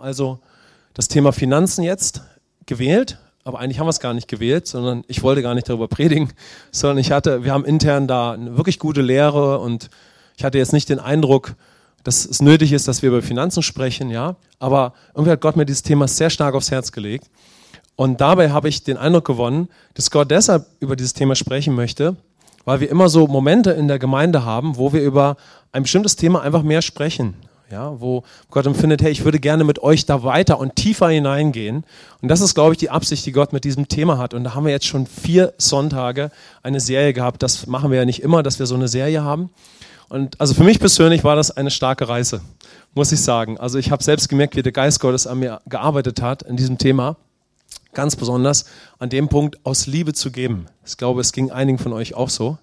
haben also das Thema Finanzen jetzt gewählt, aber eigentlich haben wir es gar nicht gewählt, sondern ich wollte gar nicht darüber predigen, sondern ich hatte, wir haben intern da eine wirklich gute Lehre und ich hatte jetzt nicht den Eindruck, dass es nötig ist, dass wir über Finanzen sprechen, ja, aber irgendwie hat Gott mir dieses Thema sehr stark aufs Herz gelegt. Und dabei habe ich den Eindruck gewonnen, dass Gott deshalb über dieses Thema sprechen möchte, weil wir immer so Momente in der Gemeinde haben, wo wir über ein bestimmtes Thema einfach mehr sprechen ja, wo Gott empfindet, hey, ich würde gerne mit euch da weiter und tiefer hineingehen. Und das ist, glaube ich, die Absicht, die Gott mit diesem Thema hat. Und da haben wir jetzt schon vier Sonntage eine Serie gehabt. Das machen wir ja nicht immer, dass wir so eine Serie haben. Und also für mich persönlich war das eine starke Reise, muss ich sagen. Also ich habe selbst gemerkt, wie der Geist Gottes an mir gearbeitet hat in diesem Thema. Ganz besonders an dem Punkt, aus Liebe zu geben. Ich glaube, es ging einigen von euch auch so.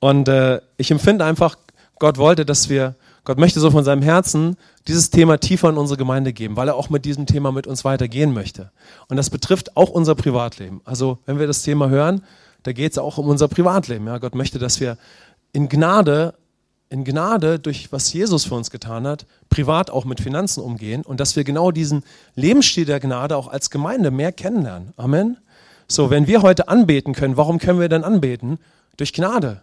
Und äh, ich empfinde einfach, Gott wollte, dass wir Gott möchte so von seinem Herzen dieses Thema tiefer in unsere Gemeinde geben, weil er auch mit diesem Thema mit uns weitergehen möchte. Und das betrifft auch unser Privatleben. Also wenn wir das Thema hören, da geht es auch um unser Privatleben. Ja, Gott möchte, dass wir in Gnade, in Gnade durch was Jesus für uns getan hat, privat auch mit Finanzen umgehen und dass wir genau diesen Lebensstil der Gnade auch als Gemeinde mehr kennenlernen. Amen. So, wenn wir heute anbeten können, warum können wir denn anbeten? Durch Gnade.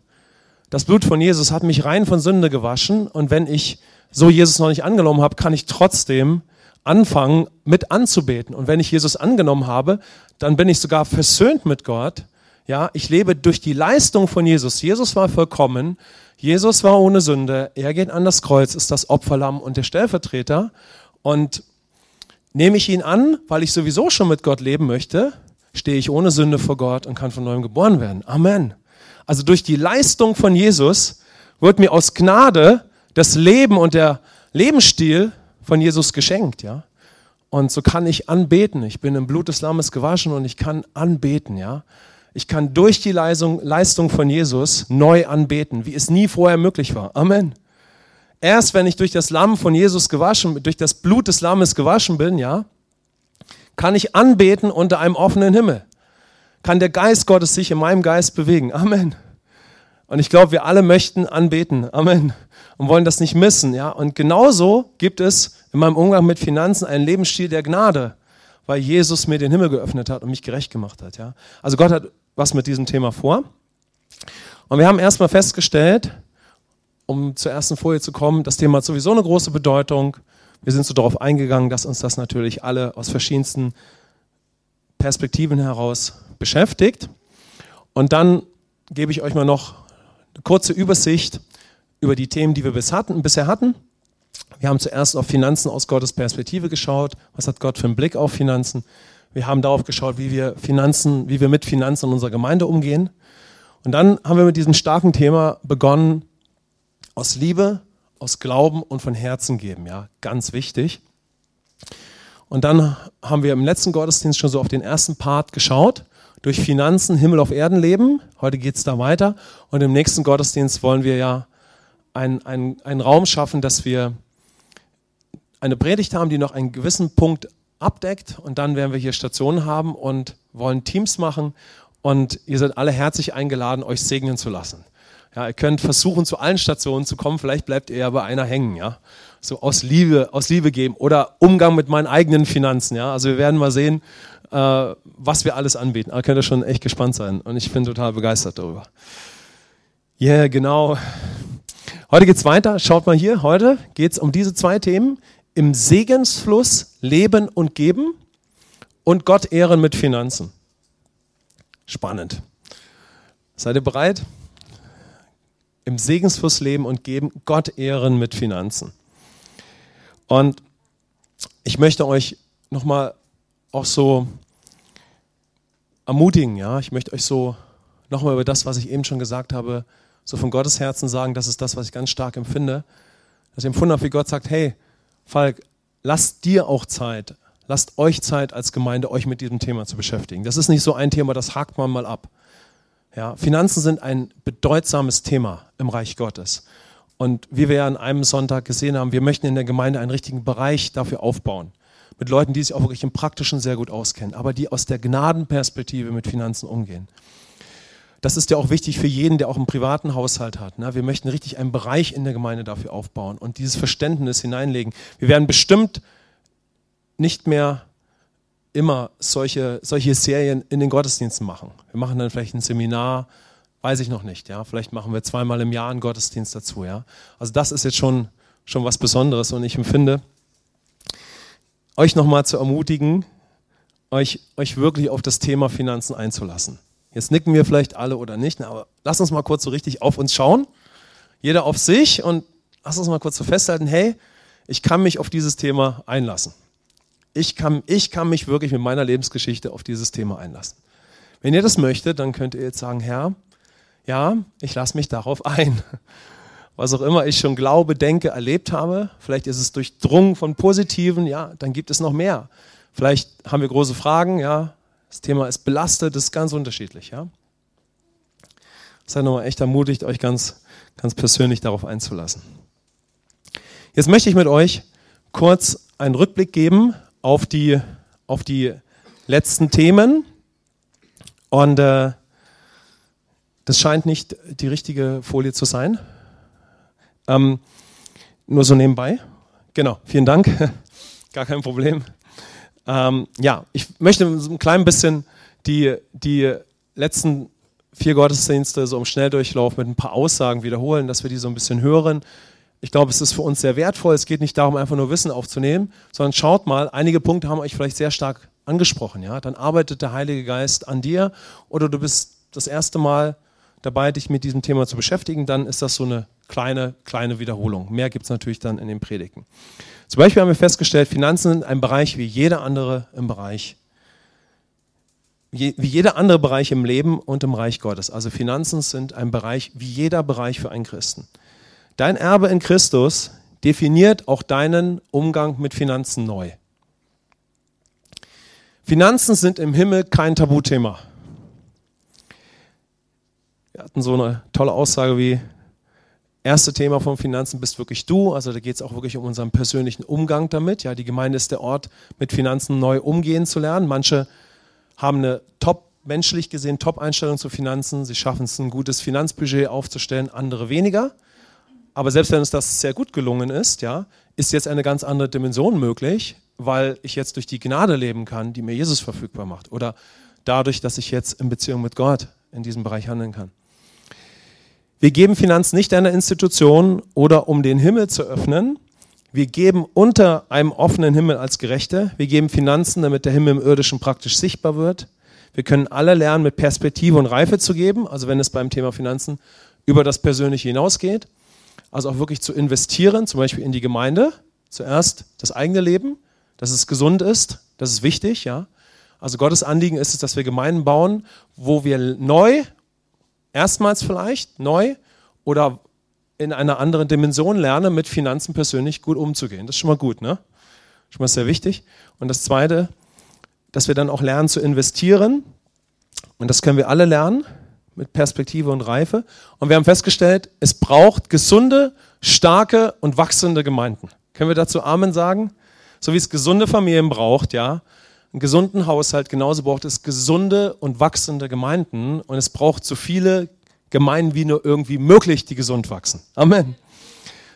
Das Blut von Jesus hat mich rein von Sünde gewaschen und wenn ich so Jesus noch nicht angenommen habe, kann ich trotzdem anfangen mit anzubeten. Und wenn ich Jesus angenommen habe, dann bin ich sogar versöhnt mit Gott. Ja, ich lebe durch die Leistung von Jesus. Jesus war vollkommen. Jesus war ohne Sünde. Er geht an das Kreuz, ist das Opferlamm und der Stellvertreter. Und nehme ich ihn an, weil ich sowieso schon mit Gott leben möchte, stehe ich ohne Sünde vor Gott und kann von neuem geboren werden. Amen. Also durch die Leistung von Jesus wird mir aus Gnade das Leben und der Lebensstil von Jesus geschenkt, ja. Und so kann ich anbeten. Ich bin im Blut des Lammes gewaschen und ich kann anbeten, ja. Ich kann durch die Leistung von Jesus neu anbeten, wie es nie vorher möglich war. Amen. Erst wenn ich durch das Lamm von Jesus gewaschen, durch das Blut des Lammes gewaschen bin, ja, kann ich anbeten unter einem offenen Himmel kann der Geist Gottes sich in meinem Geist bewegen. Amen. Und ich glaube, wir alle möchten anbeten. Amen. Und wollen das nicht missen. Ja? Und genauso gibt es in meinem Umgang mit Finanzen einen Lebensstil der Gnade, weil Jesus mir den Himmel geöffnet hat und mich gerecht gemacht hat. Ja? Also Gott hat was mit diesem Thema vor. Und wir haben erstmal festgestellt, um zur ersten Folie zu kommen, das Thema hat sowieso eine große Bedeutung. Wir sind so darauf eingegangen, dass uns das natürlich alle aus verschiedensten Perspektiven heraus beschäftigt. Und dann gebe ich euch mal noch eine kurze Übersicht über die Themen, die wir bis hatten, bisher hatten. Wir haben zuerst auf Finanzen aus Gottes Perspektive geschaut. Was hat Gott für einen Blick auf Finanzen? Wir haben darauf geschaut, wie wir Finanzen, wie wir mit Finanzen in unserer Gemeinde umgehen. Und dann haben wir mit diesem starken Thema begonnen, aus Liebe, aus Glauben und von Herzen geben. Ja, ganz wichtig. Und dann haben wir im letzten Gottesdienst schon so auf den ersten Part geschaut durch Finanzen Himmel auf Erden leben. Heute geht es da weiter. Und im nächsten Gottesdienst wollen wir ja einen, einen, Raum schaffen, dass wir eine Predigt haben, die noch einen gewissen Punkt abdeckt. Und dann werden wir hier Stationen haben und wollen Teams machen. Und ihr seid alle herzlich eingeladen, euch segnen zu lassen. Ja, ihr könnt versuchen, zu allen Stationen zu kommen. Vielleicht bleibt ihr ja bei einer hängen. Ja, so aus Liebe, aus Liebe geben oder Umgang mit meinen eigenen Finanzen. Ja, also wir werden mal sehen, äh, was wir alles anbieten. Da könnt ihr schon echt gespannt sein. Und ich bin total begeistert darüber. Ja, yeah, genau. Heute geht's weiter. Schaut mal hier. Heute geht es um diese zwei Themen. Im Segensfluss leben und geben und Gott ehren mit Finanzen. Spannend. Seid ihr bereit? Im Segensfluss leben und geben, Gott ehren mit Finanzen. Und ich möchte euch nochmal auch so ermutigen. Ja? Ich möchte euch so nochmal über das, was ich eben schon gesagt habe, so von Gottes Herzen sagen, das ist das, was ich ganz stark empfinde. Dass ich empfunden habe, wie Gott sagt, hey, Falk, lasst dir auch Zeit, lasst euch Zeit als Gemeinde, euch mit diesem Thema zu beschäftigen. Das ist nicht so ein Thema, das hakt man mal ab. Ja, Finanzen sind ein bedeutsames Thema im Reich Gottes. Und wie wir ja an einem Sonntag gesehen haben, wir möchten in der Gemeinde einen richtigen Bereich dafür aufbauen mit Leuten, die sich auch wirklich im Praktischen sehr gut auskennen, aber die aus der Gnadenperspektive mit Finanzen umgehen. Das ist ja auch wichtig für jeden, der auch einen privaten Haushalt hat. Ne? Wir möchten richtig einen Bereich in der Gemeinde dafür aufbauen und dieses Verständnis hineinlegen. Wir werden bestimmt nicht mehr immer solche, solche Serien in den Gottesdiensten machen. Wir machen dann vielleicht ein Seminar, weiß ich noch nicht, ja. Vielleicht machen wir zweimal im Jahr einen Gottesdienst dazu, ja. Also das ist jetzt schon, schon was Besonderes und ich empfinde, euch nochmal zu ermutigen, euch, euch wirklich auf das Thema Finanzen einzulassen. Jetzt nicken wir vielleicht alle oder nicht, aber lasst uns mal kurz so richtig auf uns schauen. Jeder auf sich und lasst uns mal kurz so festhalten, hey, ich kann mich auf dieses Thema einlassen. Ich kann, ich kann mich wirklich mit meiner Lebensgeschichte auf dieses Thema einlassen. Wenn ihr das möchtet, dann könnt ihr jetzt sagen, Herr, ja, ich lasse mich darauf ein. Was auch immer ich schon glaube, denke, erlebt habe, vielleicht ist es durchdrungen von Positiven, ja, dann gibt es noch mehr. Vielleicht haben wir große Fragen, ja, das Thema ist belastet, das ist ganz unterschiedlich, ja. Seid nochmal echt ermutigt, euch ganz, ganz persönlich darauf einzulassen. Jetzt möchte ich mit euch kurz einen Rückblick geben auf die, auf die letzten Themen. Und äh, das scheint nicht die richtige Folie zu sein. Ähm, nur so nebenbei. Genau, vielen Dank. Gar kein Problem. Ähm, ja, ich möchte ein klein bisschen die, die letzten vier Gottesdienste so im Schnelldurchlauf mit ein paar Aussagen wiederholen, dass wir die so ein bisschen hören. Ich glaube, es ist für uns sehr wertvoll. Es geht nicht darum, einfach nur Wissen aufzunehmen, sondern schaut mal, einige Punkte haben euch vielleicht sehr stark angesprochen. Ja? Dann arbeitet der Heilige Geist an dir oder du bist das erste Mal dabei, dich mit diesem Thema zu beschäftigen. Dann ist das so eine kleine, kleine Wiederholung. Mehr gibt es natürlich dann in den Predigten. Zum Beispiel haben wir festgestellt, Finanzen sind ein Bereich wie jeder andere im Bereich, wie jeder andere Bereich im Leben und im Reich Gottes. Also Finanzen sind ein Bereich wie jeder Bereich für einen Christen. Dein Erbe in Christus definiert auch deinen Umgang mit Finanzen neu. Finanzen sind im Himmel kein Tabuthema. Wir hatten so eine tolle Aussage wie, erste Thema von Finanzen bist wirklich du. Also da geht es auch wirklich um unseren persönlichen Umgang damit. Ja, die Gemeinde ist der Ort, mit Finanzen neu umgehen zu lernen. Manche haben eine top, menschlich gesehen, Top-Einstellung zu Finanzen. Sie schaffen es, ein gutes Finanzbudget aufzustellen, andere weniger. Aber selbst wenn uns das sehr gut gelungen ist, ja, ist jetzt eine ganz andere Dimension möglich, weil ich jetzt durch die Gnade leben kann, die mir Jesus verfügbar macht. Oder dadurch, dass ich jetzt in Beziehung mit Gott in diesem Bereich handeln kann. Wir geben Finanzen nicht einer Institution oder um den Himmel zu öffnen. Wir geben unter einem offenen Himmel als Gerechte. Wir geben Finanzen, damit der Himmel im Irdischen praktisch sichtbar wird. Wir können alle lernen, mit Perspektive und Reife zu geben, also wenn es beim Thema Finanzen über das Persönliche hinausgeht. Also auch wirklich zu investieren, zum Beispiel in die Gemeinde. Zuerst das eigene Leben, dass es gesund ist, das ist wichtig, ja. Also Gottes Anliegen ist es, dass wir Gemeinden bauen, wo wir neu erstmals vielleicht neu oder in einer anderen Dimension lerne, mit Finanzen persönlich gut umzugehen. Das ist schon mal gut, ne? Schon mal sehr wichtig. Und das Zweite, dass wir dann auch lernen zu investieren. Und das können wir alle lernen mit Perspektive und Reife. Und wir haben festgestellt, es braucht gesunde, starke und wachsende Gemeinden. Können wir dazu Amen sagen? So wie es gesunde Familien braucht, ja, einen gesunden Haushalt, genauso braucht es gesunde und wachsende Gemeinden und es braucht so viele Gemeinden wie nur irgendwie möglich, die gesund wachsen. Amen.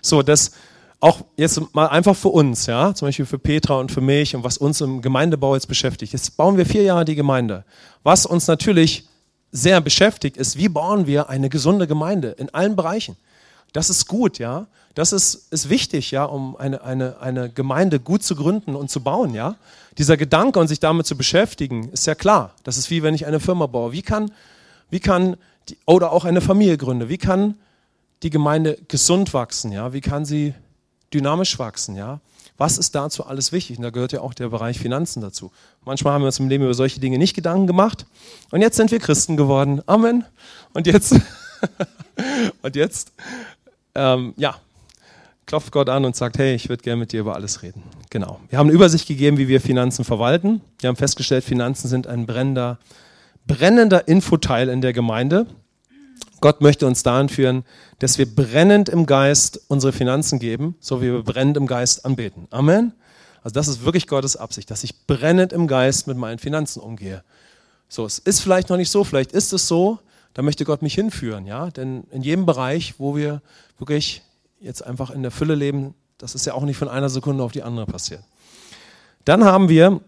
So, das auch jetzt mal einfach für uns, ja, zum Beispiel für Petra und für mich und was uns im Gemeindebau jetzt beschäftigt. Jetzt bauen wir vier Jahre die Gemeinde. Was uns natürlich sehr beschäftigt, ist, wie bauen wir eine gesunde Gemeinde in allen Bereichen. Das ist gut, ja. Das ist, ist wichtig, ja, um eine, eine, eine Gemeinde gut zu gründen und zu bauen, ja. Dieser Gedanke und sich damit zu beschäftigen, ist ja klar. Das ist wie wenn ich eine Firma baue. Wie kann, wie kann die, oder auch eine Familie gründe, wie kann die Gemeinde gesund wachsen, ja? Wie kann sie dynamisch wachsen, ja? Was ist dazu alles wichtig? Und da gehört ja auch der Bereich Finanzen dazu. Manchmal haben wir uns im Leben über solche Dinge nicht Gedanken gemacht. Und jetzt sind wir Christen geworden. Amen. Und jetzt, und jetzt ähm, ja, klopft Gott an und sagt, hey, ich würde gerne mit dir über alles reden. Genau. Wir haben eine Übersicht gegeben, wie wir Finanzen verwalten. Wir haben festgestellt, Finanzen sind ein brennender, brennender Infoteil in der Gemeinde. Gott möchte uns dahin führen, dass wir brennend im Geist unsere Finanzen geben, so wie wir brennend im Geist anbeten. Amen. Also das ist wirklich Gottes Absicht, dass ich brennend im Geist mit meinen Finanzen umgehe. So, es ist vielleicht noch nicht so, vielleicht ist es so, da möchte Gott mich hinführen, ja? Denn in jedem Bereich, wo wir wirklich jetzt einfach in der Fülle leben, das ist ja auch nicht von einer Sekunde auf die andere passiert. Dann haben wir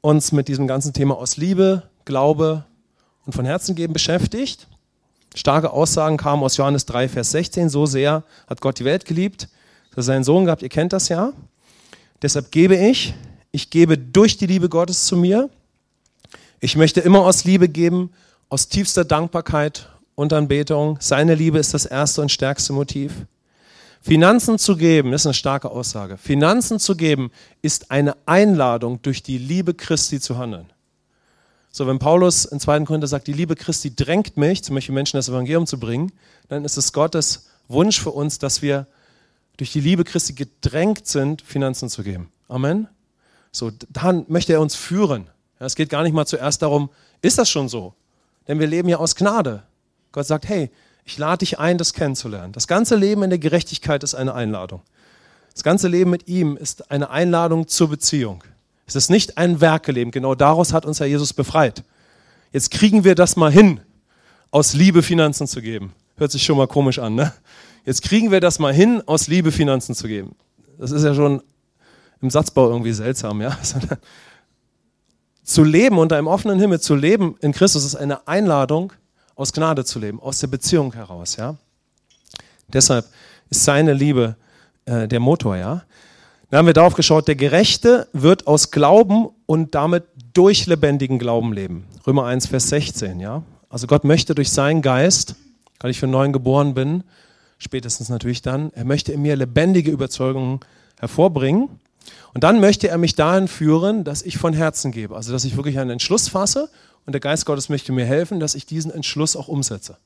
uns mit diesem ganzen Thema aus Liebe, Glaube und von Herzen geben beschäftigt. Starke Aussagen kamen aus Johannes 3, Vers 16. So sehr hat Gott die Welt geliebt, dass er seinen Sohn gab. Ihr kennt das ja. Deshalb gebe ich, ich gebe durch die Liebe Gottes zu mir. Ich möchte immer aus Liebe geben, aus tiefster Dankbarkeit und Anbetung. Seine Liebe ist das erste und stärkste Motiv. Finanzen zu geben, das ist eine starke Aussage. Finanzen zu geben ist eine Einladung, durch die Liebe Christi zu handeln. So, wenn Paulus in 2. Korinther sagt, die Liebe Christi drängt mich, zum Beispiel Menschen das Evangelium zu bringen, dann ist es Gottes Wunsch für uns, dass wir durch die Liebe Christi gedrängt sind, Finanzen zu geben. Amen. So, dann möchte er uns führen. Ja, es geht gar nicht mal zuerst darum, ist das schon so? Denn wir leben ja aus Gnade. Gott sagt, hey, ich lade dich ein, das kennenzulernen. Das ganze Leben in der Gerechtigkeit ist eine Einladung. Das ganze Leben mit ihm ist eine Einladung zur Beziehung. Es ist nicht ein Werkeleben. Genau daraus hat uns Herr Jesus befreit. Jetzt kriegen wir das mal hin, aus Liebe Finanzen zu geben. Hört sich schon mal komisch an, ne? Jetzt kriegen wir das mal hin, aus Liebe Finanzen zu geben. Das ist ja schon im Satzbau irgendwie seltsam, ja? zu leben unter einem offenen Himmel, zu leben in Christus ist eine Einladung, aus Gnade zu leben, aus der Beziehung heraus, ja? Deshalb ist seine Liebe äh, der Motor, ja? Dann haben wir darauf geschaut, der Gerechte wird aus Glauben und damit durch lebendigen Glauben leben. Römer 1, Vers 16, ja. Also Gott möchte durch seinen Geist, weil ich für neuen geboren bin, spätestens natürlich dann, er möchte in mir lebendige Überzeugungen hervorbringen. Und dann möchte er mich dahin führen, dass ich von Herzen gebe. Also dass ich wirklich einen Entschluss fasse und der Geist Gottes möchte mir helfen, dass ich diesen Entschluss auch umsetze.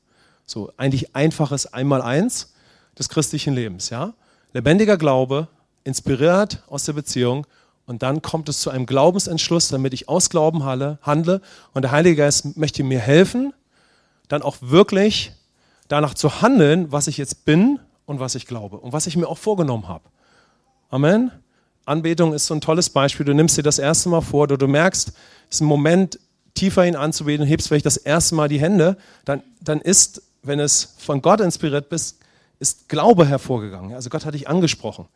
So eigentlich einfaches Einmaleins des christlichen Lebens, ja. Lebendiger Glaube, inspiriert aus der Beziehung und dann kommt es zu einem Glaubensentschluss, damit ich aus Glauben handle und der Heilige Geist möchte mir helfen, dann auch wirklich danach zu handeln, was ich jetzt bin und was ich glaube und was ich mir auch vorgenommen habe. Amen. Anbetung ist so ein tolles Beispiel. Du nimmst dir das erste Mal vor, du, du merkst, es ist ein Moment, tiefer ihn anzubeten, hebst vielleicht das erste Mal die Hände, dann, dann ist, wenn es von Gott inspiriert bist, ist Glaube hervorgegangen. Also Gott hat dich angesprochen.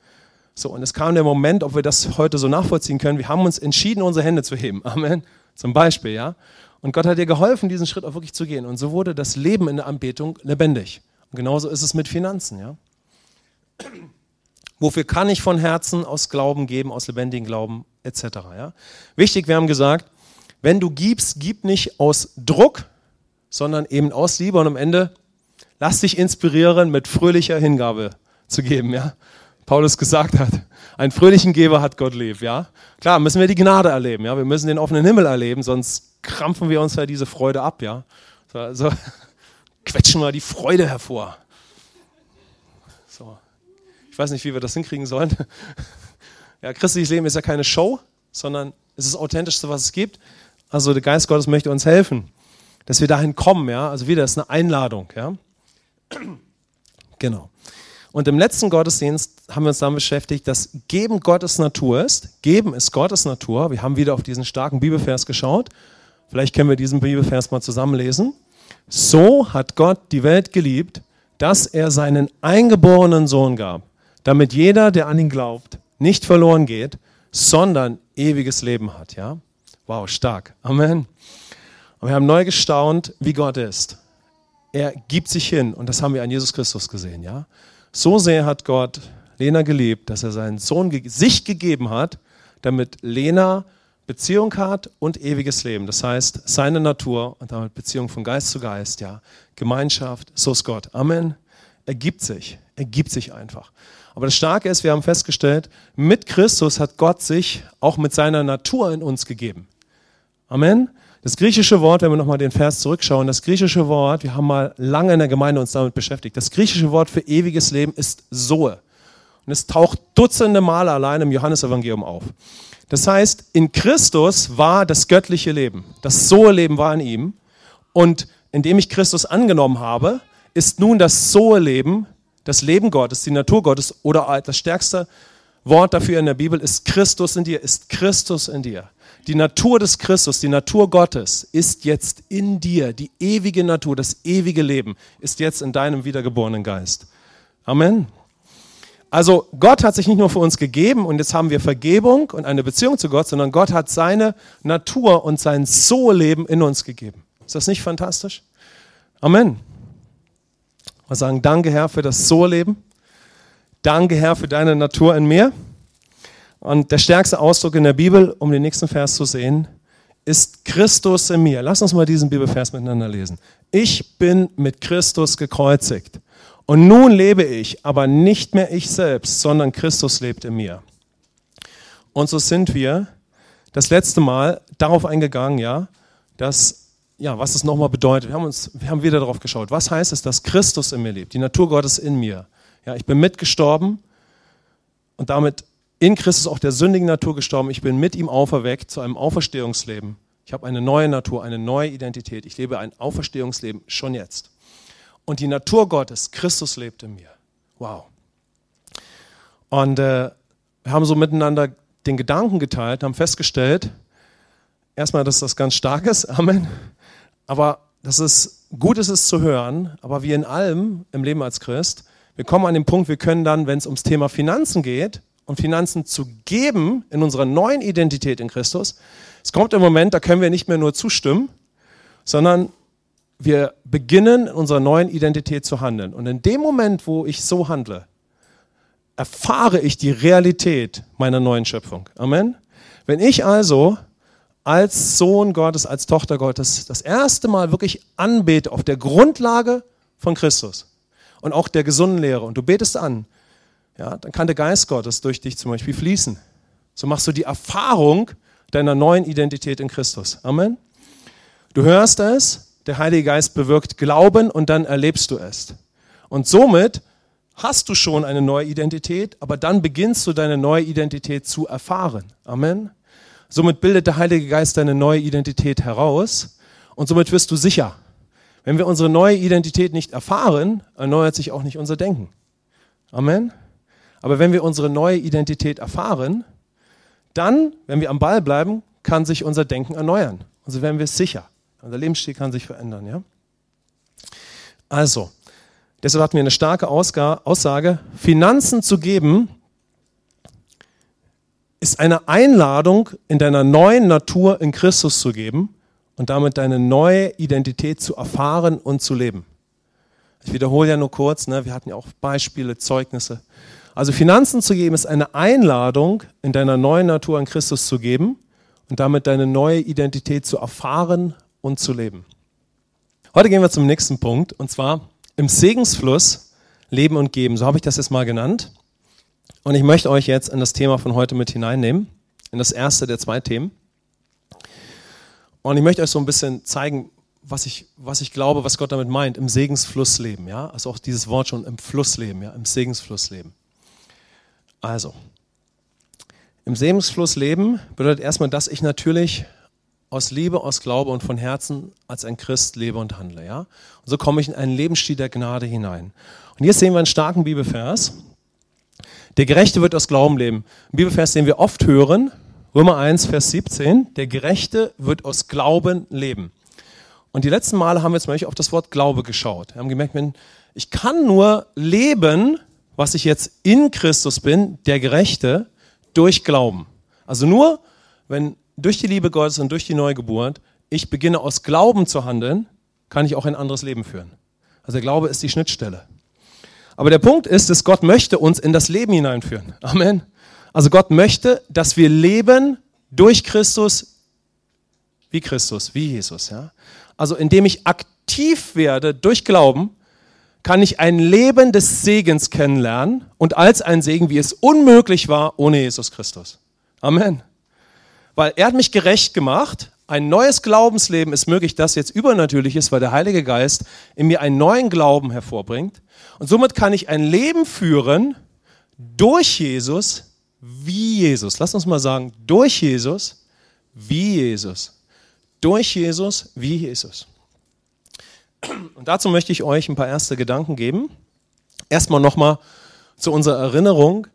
So, und es kam der Moment, ob wir das heute so nachvollziehen können. Wir haben uns entschieden, unsere Hände zu heben. Amen. Zum Beispiel, ja. Und Gott hat dir geholfen, diesen Schritt auch wirklich zu gehen. Und so wurde das Leben in der Anbetung lebendig. Und genauso ist es mit Finanzen, ja. Wofür kann ich von Herzen aus Glauben geben, aus lebendigem Glauben, etc. Ja? Wichtig, wir haben gesagt, wenn du gibst, gib nicht aus Druck, sondern eben aus Liebe und am Ende lass dich inspirieren, mit fröhlicher Hingabe zu geben. Ja? Paulus gesagt hat. Einen fröhlichen Geber hat Gott lieb, ja. Klar, müssen wir die Gnade erleben, ja. Wir müssen den offenen Himmel erleben, sonst krampfen wir uns ja diese Freude ab, ja. So, also quetschen wir die Freude hervor. So. Ich weiß nicht, wie wir das hinkriegen sollen. Ja, christliches Leben ist ja keine Show, sondern es ist das Authentischste, was es gibt. Also der Geist Gottes möchte uns helfen, dass wir dahin kommen, ja. Also wieder, ist eine Einladung, ja. Genau. Und im letzten Gottesdienst haben wir uns damit beschäftigt, dass Geben Gottes Natur ist. Geben ist Gottes Natur. Wir haben wieder auf diesen starken Bibelvers geschaut. Vielleicht können wir diesen Bibelvers mal zusammenlesen. So hat Gott die Welt geliebt, dass er seinen eingeborenen Sohn gab, damit jeder, der an ihn glaubt, nicht verloren geht, sondern ewiges Leben hat. Ja? Wow, stark. Amen. Und wir haben neu gestaunt, wie Gott ist. Er gibt sich hin und das haben wir an Jesus Christus gesehen. Ja? So sehr hat Gott Lena geliebt, dass er seinen Sohn sich gegeben hat, damit Lena Beziehung hat und ewiges Leben. Das heißt, seine Natur und damit Beziehung von Geist zu Geist, ja, Gemeinschaft, so ist Gott. Amen. Er gibt sich, er gibt sich einfach. Aber das Starke ist, wir haben festgestellt, mit Christus hat Gott sich auch mit seiner Natur in uns gegeben. Amen. Das griechische Wort, wenn wir nochmal den Vers zurückschauen, das griechische Wort, wir haben mal lange in der Gemeinde uns damit beschäftigt, das griechische Wort für ewiges Leben ist Zoe. Und es taucht dutzende Male allein im Johannesevangelium auf. Das heißt, in Christus war das göttliche Leben. Das Zoe-Leben war in ihm. Und indem ich Christus angenommen habe, ist nun das Zoe-Leben, das Leben Gottes, die Natur Gottes oder das stärkste Wort dafür in der Bibel ist Christus in dir, ist Christus in dir. Die Natur des Christus, die Natur Gottes ist jetzt in dir. Die ewige Natur, das ewige Leben ist jetzt in deinem wiedergeborenen Geist. Amen. Also Gott hat sich nicht nur für uns gegeben und jetzt haben wir Vergebung und eine Beziehung zu Gott, sondern Gott hat seine Natur und sein So-Leben in uns gegeben. Ist das nicht fantastisch? Amen. Wir sagen, danke Herr für das So-Leben. Danke Herr für deine Natur in mir. Und der stärkste Ausdruck in der Bibel, um den nächsten Vers zu sehen, ist Christus in mir. Lass uns mal diesen Bibelvers miteinander lesen. Ich bin mit Christus gekreuzigt. Und nun lebe ich, aber nicht mehr ich selbst, sondern Christus lebt in mir. Und so sind wir das letzte Mal darauf eingegangen, ja, dass, ja, was es nochmal bedeutet. Wir haben uns, wir haben wieder darauf geschaut. Was heißt es, dass Christus in mir lebt? Die Natur Gottes in mir. Ja, ich bin mitgestorben und damit in Christus auch der sündigen Natur gestorben. Ich bin mit ihm auferweckt zu einem Auferstehungsleben. Ich habe eine neue Natur, eine neue Identität. Ich lebe ein Auferstehungsleben schon jetzt und die Natur Gottes, Christus lebt in mir. Wow. Und äh, wir haben so miteinander den Gedanken geteilt, haben festgestellt, erstmal, dass das ganz stark ist, Amen. Aber dass es gut ist, es zu hören, aber wie in allem im Leben als Christ, wir kommen an den Punkt, wir können dann, wenn es ums Thema Finanzen geht und Finanzen zu geben in unserer neuen Identität in Christus, es kommt im Moment, da können wir nicht mehr nur zustimmen, sondern wir beginnen in unserer neuen Identität zu handeln. Und in dem Moment, wo ich so handle, erfahre ich die Realität meiner neuen Schöpfung. Amen. Wenn ich also als Sohn Gottes, als Tochter Gottes das erste Mal wirklich anbete auf der Grundlage von Christus und auch der gesunden Lehre und du betest an, ja, dann kann der Geist Gottes durch dich zum Beispiel fließen. So machst du die Erfahrung deiner neuen Identität in Christus. Amen. Du hörst es, der Heilige Geist bewirkt Glauben und dann erlebst du es. Und somit hast du schon eine neue Identität, aber dann beginnst du deine neue Identität zu erfahren. Amen. Somit bildet der Heilige Geist deine neue Identität heraus und somit wirst du sicher. Wenn wir unsere neue Identität nicht erfahren, erneuert sich auch nicht unser Denken. Amen. Aber wenn wir unsere neue Identität erfahren, dann, wenn wir am Ball bleiben, kann sich unser Denken erneuern. Und so werden wir sicher. Unser Lebensstil kann sich verändern. Ja? Also, deshalb hatten wir eine starke Aussage, Finanzen zu geben ist eine Einladung, in deiner neuen Natur in Christus zu geben und damit deine neue Identität zu erfahren und zu leben. Ich wiederhole ja nur kurz, ne? wir hatten ja auch Beispiele, Zeugnisse. Also Finanzen zu geben ist eine Einladung, in deiner neuen Natur in Christus zu geben und damit deine neue Identität zu erfahren und zu leben. Heute gehen wir zum nächsten Punkt und zwar im Segensfluss Leben und Geben. So habe ich das jetzt mal genannt. Und ich möchte euch jetzt in das Thema von heute mit hineinnehmen, in das erste der zwei Themen. Und ich möchte euch so ein bisschen zeigen, was ich, was ich glaube, was Gott damit meint, im Segensfluss leben. Ja? Also auch dieses Wort schon im Fluss leben, ja? im Segensfluss leben. Also, im Segensfluss leben bedeutet erstmal, dass ich natürlich aus Liebe, aus Glaube und von Herzen als ein Christ lebe und handle. Ja? Und so komme ich in einen Lebensstil der Gnade hinein. Und hier sehen wir einen starken Bibelvers. Der Gerechte wird aus Glauben leben. Ein Bibelvers, den wir oft hören, Römer 1, Vers 17. Der Gerechte wird aus Glauben leben. Und die letzten Male haben wir zum Beispiel auf das Wort Glaube geschaut. Wir haben gemerkt, ich kann nur leben, was ich jetzt in Christus bin, der Gerechte, durch Glauben. Also nur, wenn durch die Liebe Gottes und durch die Neugeburt ich beginne aus Glauben zu handeln, kann ich auch ein anderes Leben führen. Also der Glaube ist die Schnittstelle. Aber der Punkt ist, dass Gott möchte uns in das Leben hineinführen. Amen. Also Gott möchte, dass wir leben durch Christus wie Christus, wie Jesus. Ja? Also indem ich aktiv werde durch Glauben, kann ich ein Leben des Segens kennenlernen und als ein Segen, wie es unmöglich war ohne Jesus Christus. Amen weil er hat mich gerecht gemacht. Ein neues Glaubensleben ist möglich, das jetzt übernatürlich ist, weil der Heilige Geist in mir einen neuen Glauben hervorbringt. Und somit kann ich ein Leben führen durch Jesus, wie Jesus. Lass uns mal sagen, durch Jesus, wie Jesus. Durch Jesus, wie Jesus. Und dazu möchte ich euch ein paar erste Gedanken geben. Erstmal nochmal zu unserer Erinnerung,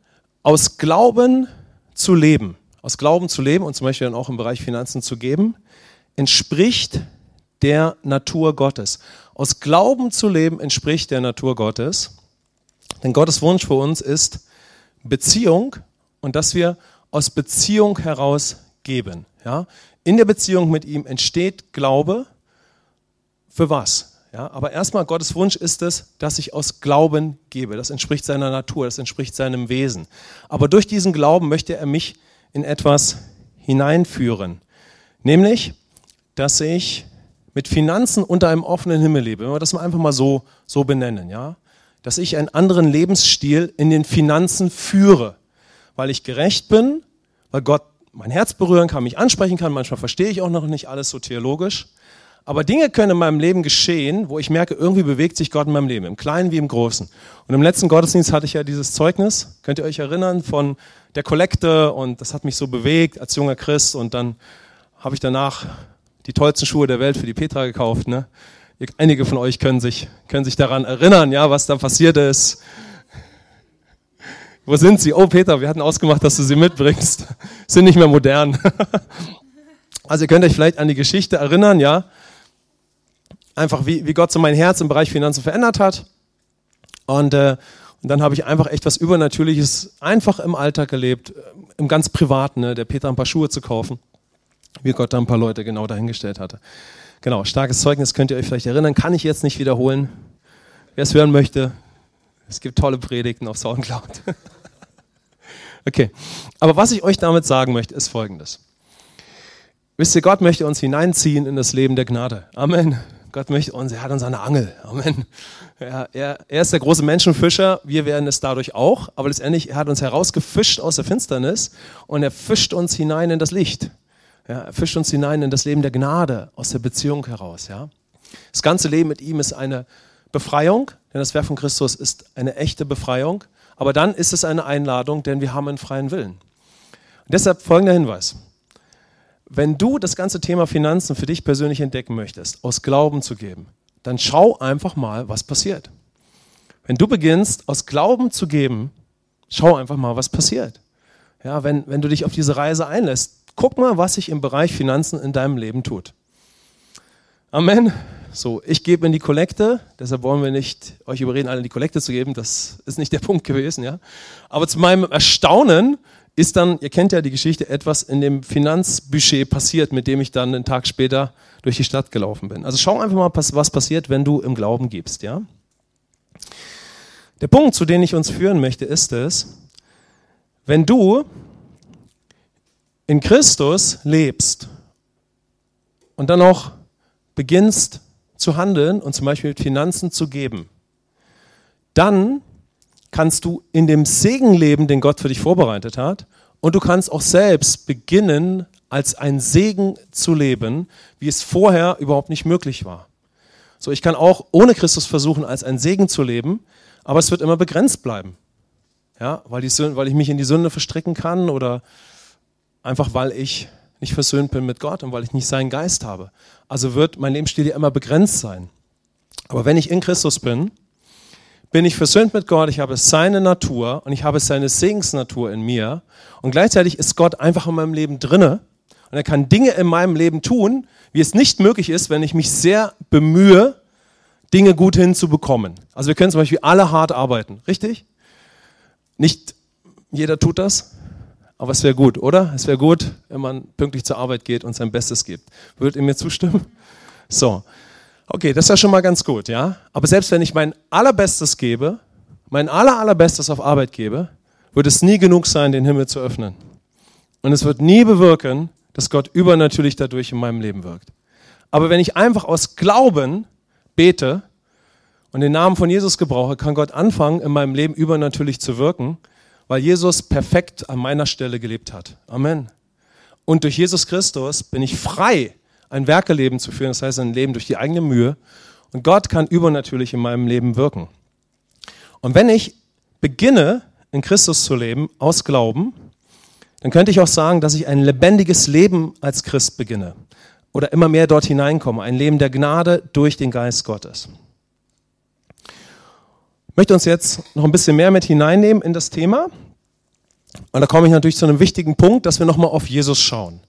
aus Glauben zu leben aus Glauben zu leben und zum Beispiel dann auch im Bereich Finanzen zu geben, entspricht der Natur Gottes. Aus Glauben zu leben entspricht der Natur Gottes. Denn Gottes Wunsch für uns ist, Beziehung und dass wir aus Beziehung heraus geben. Ja? In der Beziehung mit ihm entsteht Glaube. Für was? Ja, aber erstmal, Gottes Wunsch ist es, dass ich aus Glauben gebe. Das entspricht seiner Natur, das entspricht seinem Wesen. Aber durch diesen Glauben möchte er mich in etwas hineinführen. Nämlich, dass ich mit Finanzen unter einem offenen Himmel lebe. Wenn wir das mal einfach mal so, so benennen, ja. Dass ich einen anderen Lebensstil in den Finanzen führe. Weil ich gerecht bin, weil Gott mein Herz berühren kann, mich ansprechen kann. Manchmal verstehe ich auch noch nicht alles so theologisch. Aber Dinge können in meinem Leben geschehen, wo ich merke, irgendwie bewegt sich Gott in meinem Leben, im Kleinen wie im Großen. Und im letzten Gottesdienst hatte ich ja dieses Zeugnis, könnt ihr euch erinnern, von der Kollekte und das hat mich so bewegt als junger Christ und dann habe ich danach die tollsten Schuhe der Welt für die Petra gekauft. Ne? Einige von euch können sich, können sich daran erinnern, ja, was da passiert ist. Wo sind sie? Oh, Peter, wir hatten ausgemacht, dass du sie mitbringst. Sind nicht mehr modern. Also ihr könnt euch vielleicht an die Geschichte erinnern, ja einfach, wie, wie Gott so mein Herz im Bereich Finanzen verändert hat. Und, äh, und dann habe ich einfach echt was Übernatürliches einfach im Alltag gelebt, äh, im ganz Privaten, ne, der Peter ein paar Schuhe zu kaufen, wie Gott da ein paar Leute genau dahingestellt hatte. Genau, starkes Zeugnis könnt ihr euch vielleicht erinnern, kann ich jetzt nicht wiederholen. Wer es hören möchte, es gibt tolle Predigten auf Soundcloud. okay, aber was ich euch damit sagen möchte, ist folgendes. Wisst ihr, Gott möchte uns hineinziehen in das Leben der Gnade. Amen. Gott möchte uns, er hat uns eine Angel. Amen. Er, er, er, ist der große Menschenfischer, wir werden es dadurch auch, aber letztendlich, er hat uns herausgefischt aus der Finsternis und er fischt uns hinein in das Licht. Ja, er fischt uns hinein in das Leben der Gnade, aus der Beziehung heraus. Ja. Das ganze Leben mit ihm ist eine Befreiung, denn das Werk von Christus ist eine echte Befreiung, aber dann ist es eine Einladung, denn wir haben einen freien Willen. Und deshalb folgender Hinweis wenn du das ganze Thema Finanzen für dich persönlich entdecken möchtest, aus Glauben zu geben, dann schau einfach mal, was passiert. Wenn du beginnst, aus Glauben zu geben, schau einfach mal, was passiert. Ja, wenn, wenn du dich auf diese Reise einlässt, guck mal, was sich im Bereich Finanzen in deinem Leben tut. Amen. So, ich gebe in die Kollekte, deshalb wollen wir nicht euch überreden, alle in die Kollekte zu geben, das ist nicht der Punkt gewesen, ja. Aber zu meinem Erstaunen ist dann, ihr kennt ja die Geschichte, etwas in dem Finanzbudget passiert, mit dem ich dann einen Tag später durch die Stadt gelaufen bin. Also schau einfach mal, was passiert, wenn du im Glauben gibst, ja? Der Punkt, zu dem ich uns führen möchte, ist es, wenn du in Christus lebst und dann auch beginnst zu handeln und zum Beispiel mit Finanzen zu geben, dann kannst du in dem Segen leben, den Gott für dich vorbereitet hat. Und du kannst auch selbst beginnen, als ein Segen zu leben, wie es vorher überhaupt nicht möglich war. So, ich kann auch ohne Christus versuchen, als ein Segen zu leben, aber es wird immer begrenzt bleiben. Ja, weil, Sünde, weil ich mich in die Sünde verstricken kann oder einfach weil ich nicht versöhnt bin mit Gott und weil ich nicht seinen Geist habe. Also wird mein Lebensstil ja immer begrenzt sein. Aber wenn ich in Christus bin, bin ich versöhnt mit Gott, ich habe seine Natur und ich habe seine Segensnatur in mir. Und gleichzeitig ist Gott einfach in meinem Leben drinne und er kann Dinge in meinem Leben tun, wie es nicht möglich ist, wenn ich mich sehr bemühe, Dinge gut hinzubekommen. Also wir können zum Beispiel alle hart arbeiten, richtig? Nicht jeder tut das, aber es wäre gut, oder? Es wäre gut, wenn man pünktlich zur Arbeit geht und sein Bestes gibt. Würdet ihr mir zustimmen? So, Okay, das ist ja schon mal ganz gut, ja. Aber selbst wenn ich mein allerbestes gebe, mein aller, allerbestes auf Arbeit gebe, wird es nie genug sein, den Himmel zu öffnen. Und es wird nie bewirken, dass Gott übernatürlich dadurch in meinem Leben wirkt. Aber wenn ich einfach aus Glauben bete und den Namen von Jesus gebrauche, kann Gott anfangen, in meinem Leben übernatürlich zu wirken, weil Jesus perfekt an meiner Stelle gelebt hat. Amen. Und durch Jesus Christus bin ich frei ein Werkeleben zu führen, das heißt ein Leben durch die eigene Mühe. Und Gott kann übernatürlich in meinem Leben wirken. Und wenn ich beginne, in Christus zu leben, aus Glauben, dann könnte ich auch sagen, dass ich ein lebendiges Leben als Christ beginne oder immer mehr dort hineinkomme, ein Leben der Gnade durch den Geist Gottes. Ich möchte uns jetzt noch ein bisschen mehr mit hineinnehmen in das Thema. Und da komme ich natürlich zu einem wichtigen Punkt, dass wir nochmal auf Jesus schauen.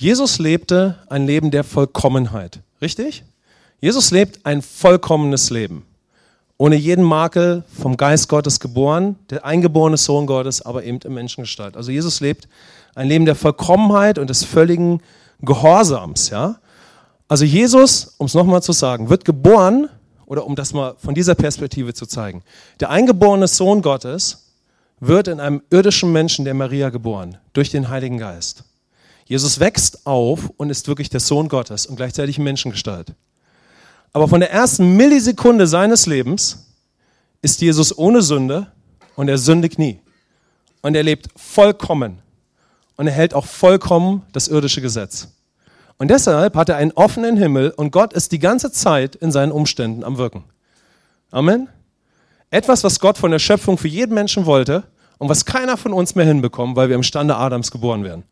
Jesus lebte ein Leben der Vollkommenheit. Richtig? Jesus lebt ein vollkommenes Leben. ohne jeden Makel, vom Geist Gottes geboren, der eingeborene Sohn Gottes, aber eben in Menschengestalt. Also Jesus lebt ein Leben der Vollkommenheit und des völligen Gehorsams. Ja? Also Jesus, um es nochmal zu sagen, wird geboren, oder um das mal von dieser Perspektive zu zeigen, der eingeborene Sohn Gottes wird in einem irdischen Menschen der Maria geboren, durch den Heiligen Geist. Jesus wächst auf und ist wirklich der Sohn Gottes und gleichzeitig Menschengestalt. Aber von der ersten Millisekunde seines Lebens ist Jesus ohne Sünde und er sündigt nie. Und er lebt vollkommen. Und er hält auch vollkommen das irdische Gesetz. Und deshalb hat er einen offenen Himmel und Gott ist die ganze Zeit in seinen Umständen am Wirken. Amen. Etwas, was Gott von der Schöpfung für jeden Menschen wollte und was keiner von uns mehr hinbekommt, weil wir im Stande Adams geboren werden.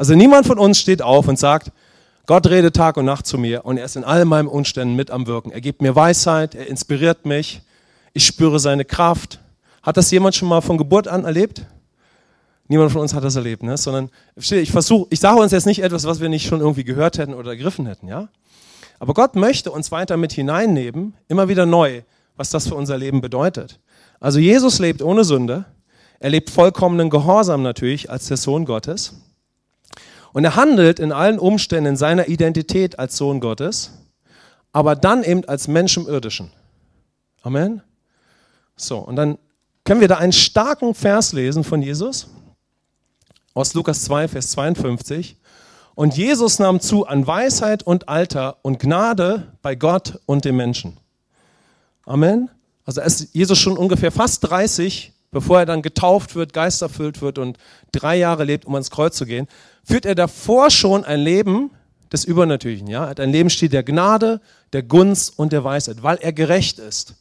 Also niemand von uns steht auf und sagt, Gott redet Tag und Nacht zu mir und er ist in all meinen Umständen mit am Wirken. Er gibt mir Weisheit, er inspiriert mich, ich spüre seine Kraft. Hat das jemand schon mal von Geburt an erlebt? Niemand von uns hat das erlebt, ne? sondern ich versuche, ich sage uns jetzt nicht etwas, was wir nicht schon irgendwie gehört hätten oder ergriffen hätten, ja? Aber Gott möchte uns weiter mit hineinnehmen, immer wieder neu, was das für unser Leben bedeutet. Also Jesus lebt ohne Sünde, er lebt vollkommenen Gehorsam natürlich als der Sohn Gottes. Und er handelt in allen Umständen seiner Identität als Sohn Gottes, aber dann eben als Mensch im Irdischen. Amen. So, und dann können wir da einen starken Vers lesen von Jesus aus Lukas 2, Vers 52. Und Jesus nahm zu an Weisheit und Alter und Gnade bei Gott und den Menschen. Amen. Also ist Jesus schon ungefähr fast 30 bevor er dann getauft wird, geisterfüllt wird und drei Jahre lebt, um ans Kreuz zu gehen, führt er davor schon ein Leben des Übernatürlichen. Ja? Er hat ein Lebensstil der Gnade, der Gunst und der Weisheit, weil er gerecht ist.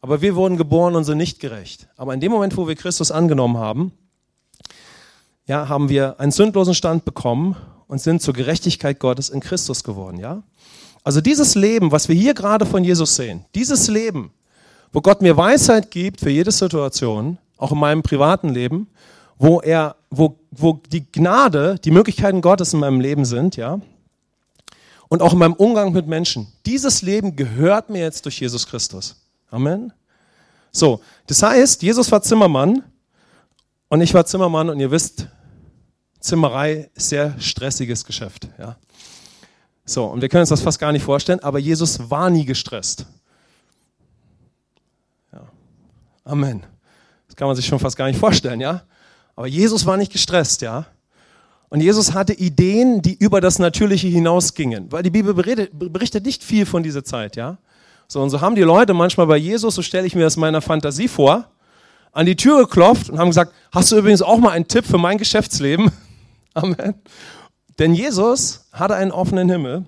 Aber wir wurden geboren und sind nicht gerecht. Aber in dem Moment, wo wir Christus angenommen haben, ja, haben wir einen sündlosen Stand bekommen und sind zur Gerechtigkeit Gottes in Christus geworden. Ja? Also dieses Leben, was wir hier gerade von Jesus sehen, dieses Leben, wo Gott mir Weisheit gibt für jede Situation, auch in meinem privaten Leben, wo er, wo, wo die Gnade, die Möglichkeiten Gottes in meinem Leben sind, ja, und auch in meinem Umgang mit Menschen. Dieses Leben gehört mir jetzt durch Jesus Christus. Amen. So, das heißt, Jesus war Zimmermann und ich war Zimmermann und ihr wisst, Zimmerei ist sehr stressiges Geschäft, ja. So, und wir können uns das fast gar nicht vorstellen, aber Jesus war nie gestresst. Amen. Das kann man sich schon fast gar nicht vorstellen, ja? Aber Jesus war nicht gestresst, ja? Und Jesus hatte Ideen, die über das Natürliche hinausgingen, weil die Bibel berichtet, nicht viel von dieser Zeit, ja? So, und so haben die Leute manchmal bei Jesus, so stelle ich mir das meiner Fantasie vor, an die Tür geklopft und haben gesagt, hast du übrigens auch mal einen Tipp für mein Geschäftsleben? Amen. Denn Jesus hatte einen offenen Himmel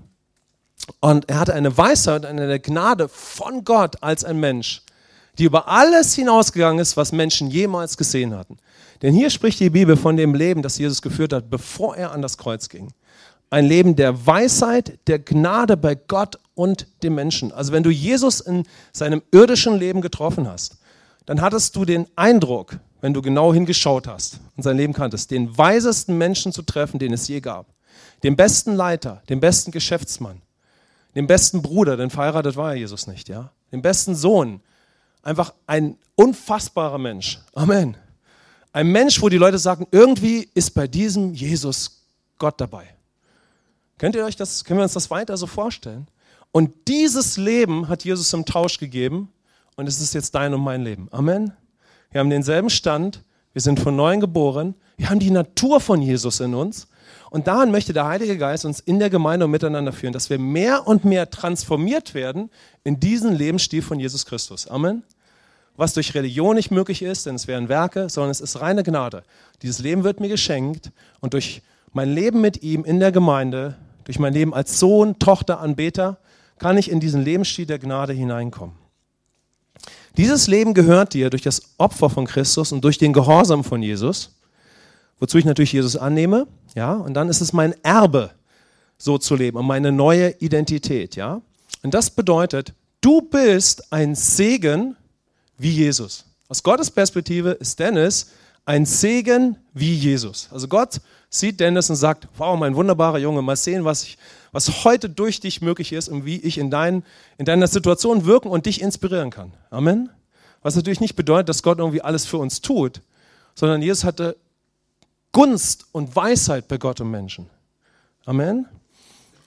und er hatte eine Weisheit, eine Gnade von Gott als ein Mensch die über alles hinausgegangen ist, was Menschen jemals gesehen hatten. Denn hier spricht die Bibel von dem Leben, das Jesus geführt hat, bevor er an das Kreuz ging. Ein Leben der Weisheit, der Gnade bei Gott und dem Menschen. Also wenn du Jesus in seinem irdischen Leben getroffen hast, dann hattest du den Eindruck, wenn du genau hingeschaut hast und sein Leben kanntest, den weisesten Menschen zu treffen, den es je gab. Den besten Leiter, den besten Geschäftsmann, den besten Bruder, denn verheiratet war er Jesus nicht, ja? Den besten Sohn, einfach ein unfassbarer Mensch. Amen. Ein Mensch, wo die Leute sagen, irgendwie ist bei diesem Jesus Gott dabei. Könnt ihr euch das, können wir uns das weiter so vorstellen? Und dieses Leben hat Jesus im Tausch gegeben und es ist jetzt dein und mein Leben. Amen. Wir haben denselben Stand, wir sind von neuem geboren, wir haben die Natur von Jesus in uns und daran möchte der Heilige Geist uns in der Gemeinde und miteinander führen, dass wir mehr und mehr transformiert werden in diesen Lebensstil von Jesus Christus. Amen was durch Religion nicht möglich ist, denn es wären Werke, sondern es ist reine Gnade. Dieses Leben wird mir geschenkt und durch mein Leben mit ihm in der Gemeinde, durch mein Leben als Sohn, Tochter, Anbeter, kann ich in diesen Lebensstil der Gnade hineinkommen. Dieses Leben gehört dir durch das Opfer von Christus und durch den Gehorsam von Jesus, wozu ich natürlich Jesus annehme, ja, und dann ist es mein Erbe, so zu leben und meine neue Identität, ja. Und das bedeutet, du bist ein Segen wie Jesus. Aus Gottes Perspektive ist Dennis ein Segen wie Jesus. Also Gott sieht Dennis und sagt, wow, mein wunderbarer Junge, mal sehen, was, ich, was heute durch dich möglich ist und wie ich in, dein, in deiner Situation wirken und dich inspirieren kann. Amen. Was natürlich nicht bedeutet, dass Gott irgendwie alles für uns tut, sondern Jesus hatte Gunst und Weisheit bei Gott und Menschen. Amen.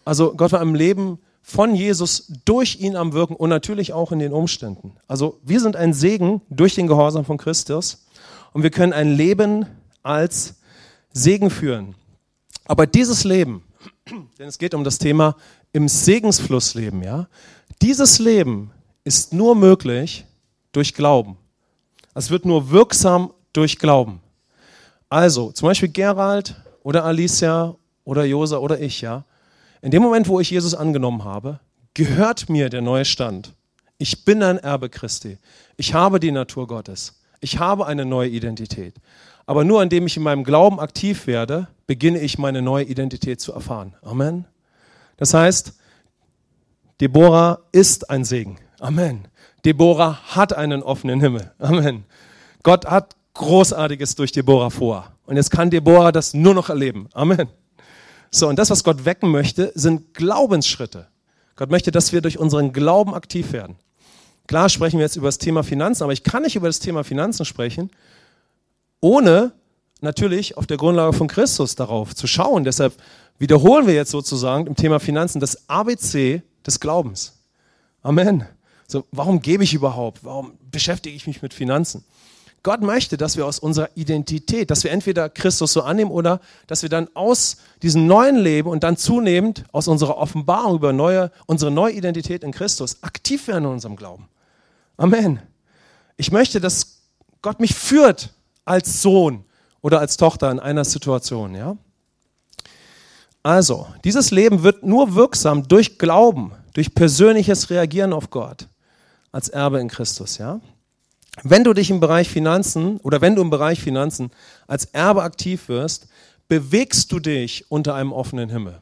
Also Gott war im Leben von Jesus durch ihn am Wirken und natürlich auch in den Umständen. Also wir sind ein Segen durch den Gehorsam von Christus und wir können ein Leben als Segen führen. Aber dieses Leben, denn es geht um das Thema im Segensfluss leben, ja, dieses Leben ist nur möglich durch Glauben. Es wird nur wirksam durch Glauben. Also, zum Beispiel Gerald oder Alicia oder Josa oder ich, ja. In dem Moment, wo ich Jesus angenommen habe, gehört mir der neue Stand. Ich bin ein Erbe Christi. Ich habe die Natur Gottes. Ich habe eine neue Identität. Aber nur indem ich in meinem Glauben aktiv werde, beginne ich meine neue Identität zu erfahren. Amen. Das heißt, Deborah ist ein Segen. Amen. Deborah hat einen offenen Himmel. Amen. Gott hat Großartiges durch Deborah vor. Und jetzt kann Deborah das nur noch erleben. Amen. So, und das, was Gott wecken möchte, sind Glaubensschritte. Gott möchte, dass wir durch unseren Glauben aktiv werden. Klar sprechen wir jetzt über das Thema Finanzen, aber ich kann nicht über das Thema Finanzen sprechen, ohne natürlich auf der Grundlage von Christus darauf zu schauen. Deshalb wiederholen wir jetzt sozusagen im Thema Finanzen das ABC des Glaubens. Amen. So, warum gebe ich überhaupt? Warum beschäftige ich mich mit Finanzen? Gott möchte, dass wir aus unserer Identität, dass wir entweder Christus so annehmen oder dass wir dann aus diesem neuen Leben und dann zunehmend aus unserer Offenbarung über neue, unsere neue Identität in Christus aktiv werden in unserem Glauben. Amen. Ich möchte, dass Gott mich führt als Sohn oder als Tochter in einer Situation, ja? Also, dieses Leben wird nur wirksam durch Glauben, durch persönliches Reagieren auf Gott als Erbe in Christus, ja? Wenn du dich im Bereich Finanzen oder wenn du im Bereich Finanzen als Erbe aktiv wirst, bewegst du dich unter einem offenen Himmel.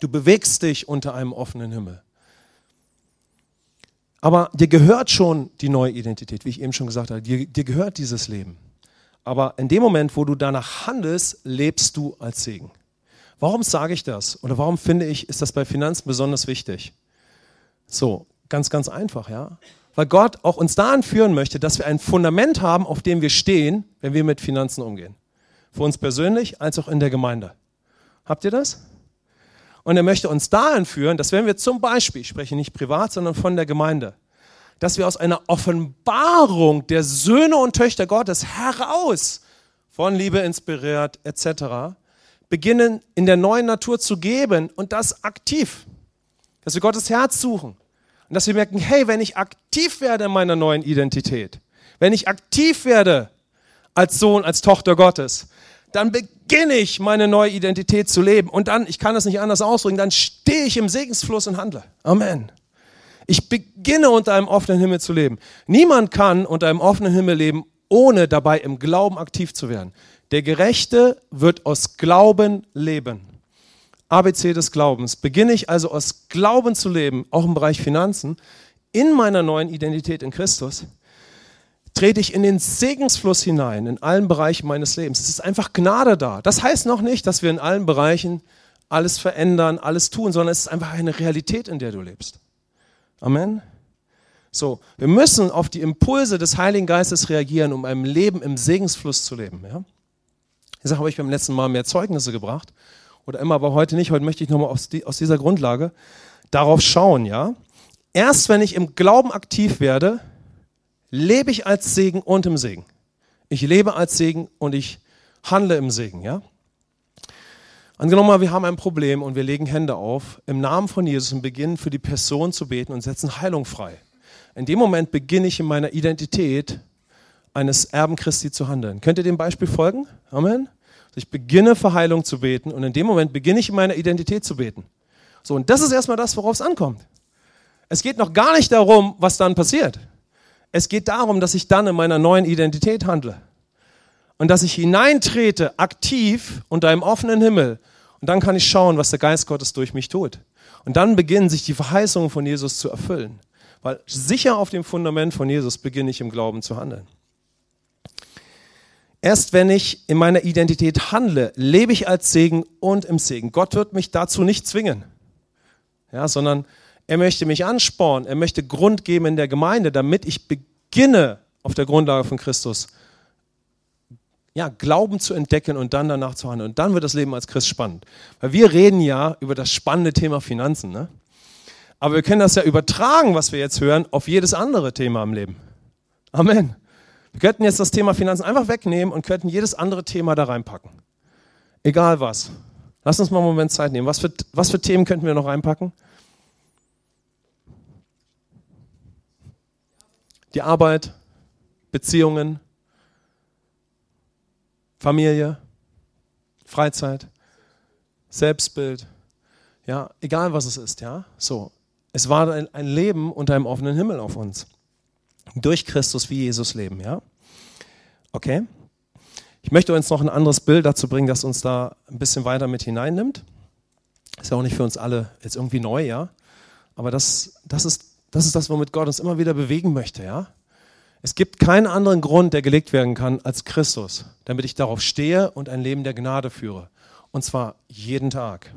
Du bewegst dich unter einem offenen Himmel. Aber dir gehört schon die neue Identität, wie ich eben schon gesagt habe. Dir, dir gehört dieses Leben. Aber in dem Moment, wo du danach handelst, lebst du als Segen. Warum sage ich das? Oder warum finde ich, ist das bei Finanzen besonders wichtig? So, ganz, ganz einfach, ja weil Gott auch uns dahin führen möchte, dass wir ein Fundament haben, auf dem wir stehen, wenn wir mit Finanzen umgehen. Für uns persönlich als auch in der Gemeinde. Habt ihr das? Und er möchte uns dahin führen, dass wenn wir zum Beispiel, ich spreche nicht privat, sondern von der Gemeinde, dass wir aus einer Offenbarung der Söhne und Töchter Gottes heraus, von Liebe inspiriert etc., beginnen in der neuen Natur zu geben und das aktiv. Dass wir Gottes Herz suchen, und dass wir merken, hey, wenn ich aktiv werde in meiner neuen Identität, wenn ich aktiv werde als Sohn, als Tochter Gottes, dann beginne ich meine neue Identität zu leben. Und dann, ich kann das nicht anders ausdrücken, dann stehe ich im Segensfluss und handle. Amen. Ich beginne unter einem offenen Himmel zu leben. Niemand kann unter einem offenen Himmel leben, ohne dabei im Glauben aktiv zu werden. Der Gerechte wird aus Glauben leben. ABC des Glaubens. Beginne ich also aus Glauben zu leben, auch im Bereich Finanzen, in meiner neuen Identität in Christus, trete ich in den Segensfluss hinein, in allen Bereichen meines Lebens. Es ist einfach Gnade da. Das heißt noch nicht, dass wir in allen Bereichen alles verändern, alles tun, sondern es ist einfach eine Realität, in der du lebst. Amen. So, wir müssen auf die Impulse des Heiligen Geistes reagieren, um ein Leben im Segensfluss zu leben. Ja? Ich habe ich beim letzten Mal mehr Zeugnisse gebracht oder immer, aber heute nicht. Heute möchte ich nochmal aus, aus dieser Grundlage darauf schauen, ja. Erst wenn ich im Glauben aktiv werde, lebe ich als Segen und im Segen. Ich lebe als Segen und ich handle im Segen, ja. Angenommen wir haben ein Problem und wir legen Hände auf, im Namen von Jesus und beginnen für die Person zu beten und setzen Heilung frei. In dem Moment beginne ich in meiner Identität eines Erben Christi zu handeln. Könnt ihr dem Beispiel folgen? Amen. Ich beginne für Heilung zu beten und in dem Moment beginne ich in meiner Identität zu beten. So, und das ist erstmal das, worauf es ankommt. Es geht noch gar nicht darum, was dann passiert. Es geht darum, dass ich dann in meiner neuen Identität handle. Und dass ich hineintrete, aktiv unter einem offenen Himmel. Und dann kann ich schauen, was der Geist Gottes durch mich tut. Und dann beginnen sich die Verheißungen von Jesus zu erfüllen. Weil sicher auf dem Fundament von Jesus beginne ich im Glauben zu handeln. Erst wenn ich in meiner Identität handle, lebe ich als Segen und im Segen. Gott wird mich dazu nicht zwingen, ja, sondern er möchte mich anspornen, er möchte Grund geben in der Gemeinde, damit ich beginne, auf der Grundlage von Christus ja, Glauben zu entdecken und dann danach zu handeln. Und dann wird das Leben als Christ spannend. Weil wir reden ja über das spannende Thema Finanzen. Ne? Aber wir können das ja übertragen, was wir jetzt hören, auf jedes andere Thema im Leben. Amen. Wir könnten jetzt das Thema Finanzen einfach wegnehmen und könnten jedes andere Thema da reinpacken. Egal was. Lass uns mal einen Moment Zeit nehmen. Was für, was für Themen könnten wir noch reinpacken? Die Arbeit, Beziehungen, Familie, Freizeit, Selbstbild, ja, egal was es ist, ja, so. Es war ein, Leben unter einem offenen Himmel auf uns. Durch Christus wie Jesus leben, ja. Okay? Ich möchte uns noch ein anderes Bild dazu bringen, das uns da ein bisschen weiter mit hineinnimmt. Ist ja auch nicht für uns alle jetzt irgendwie neu, ja. Aber das, das, ist, das ist das, womit Gott uns immer wieder bewegen möchte, ja. Es gibt keinen anderen Grund, der gelegt werden kann, als Christus, damit ich darauf stehe und ein Leben der Gnade führe. Und zwar jeden Tag.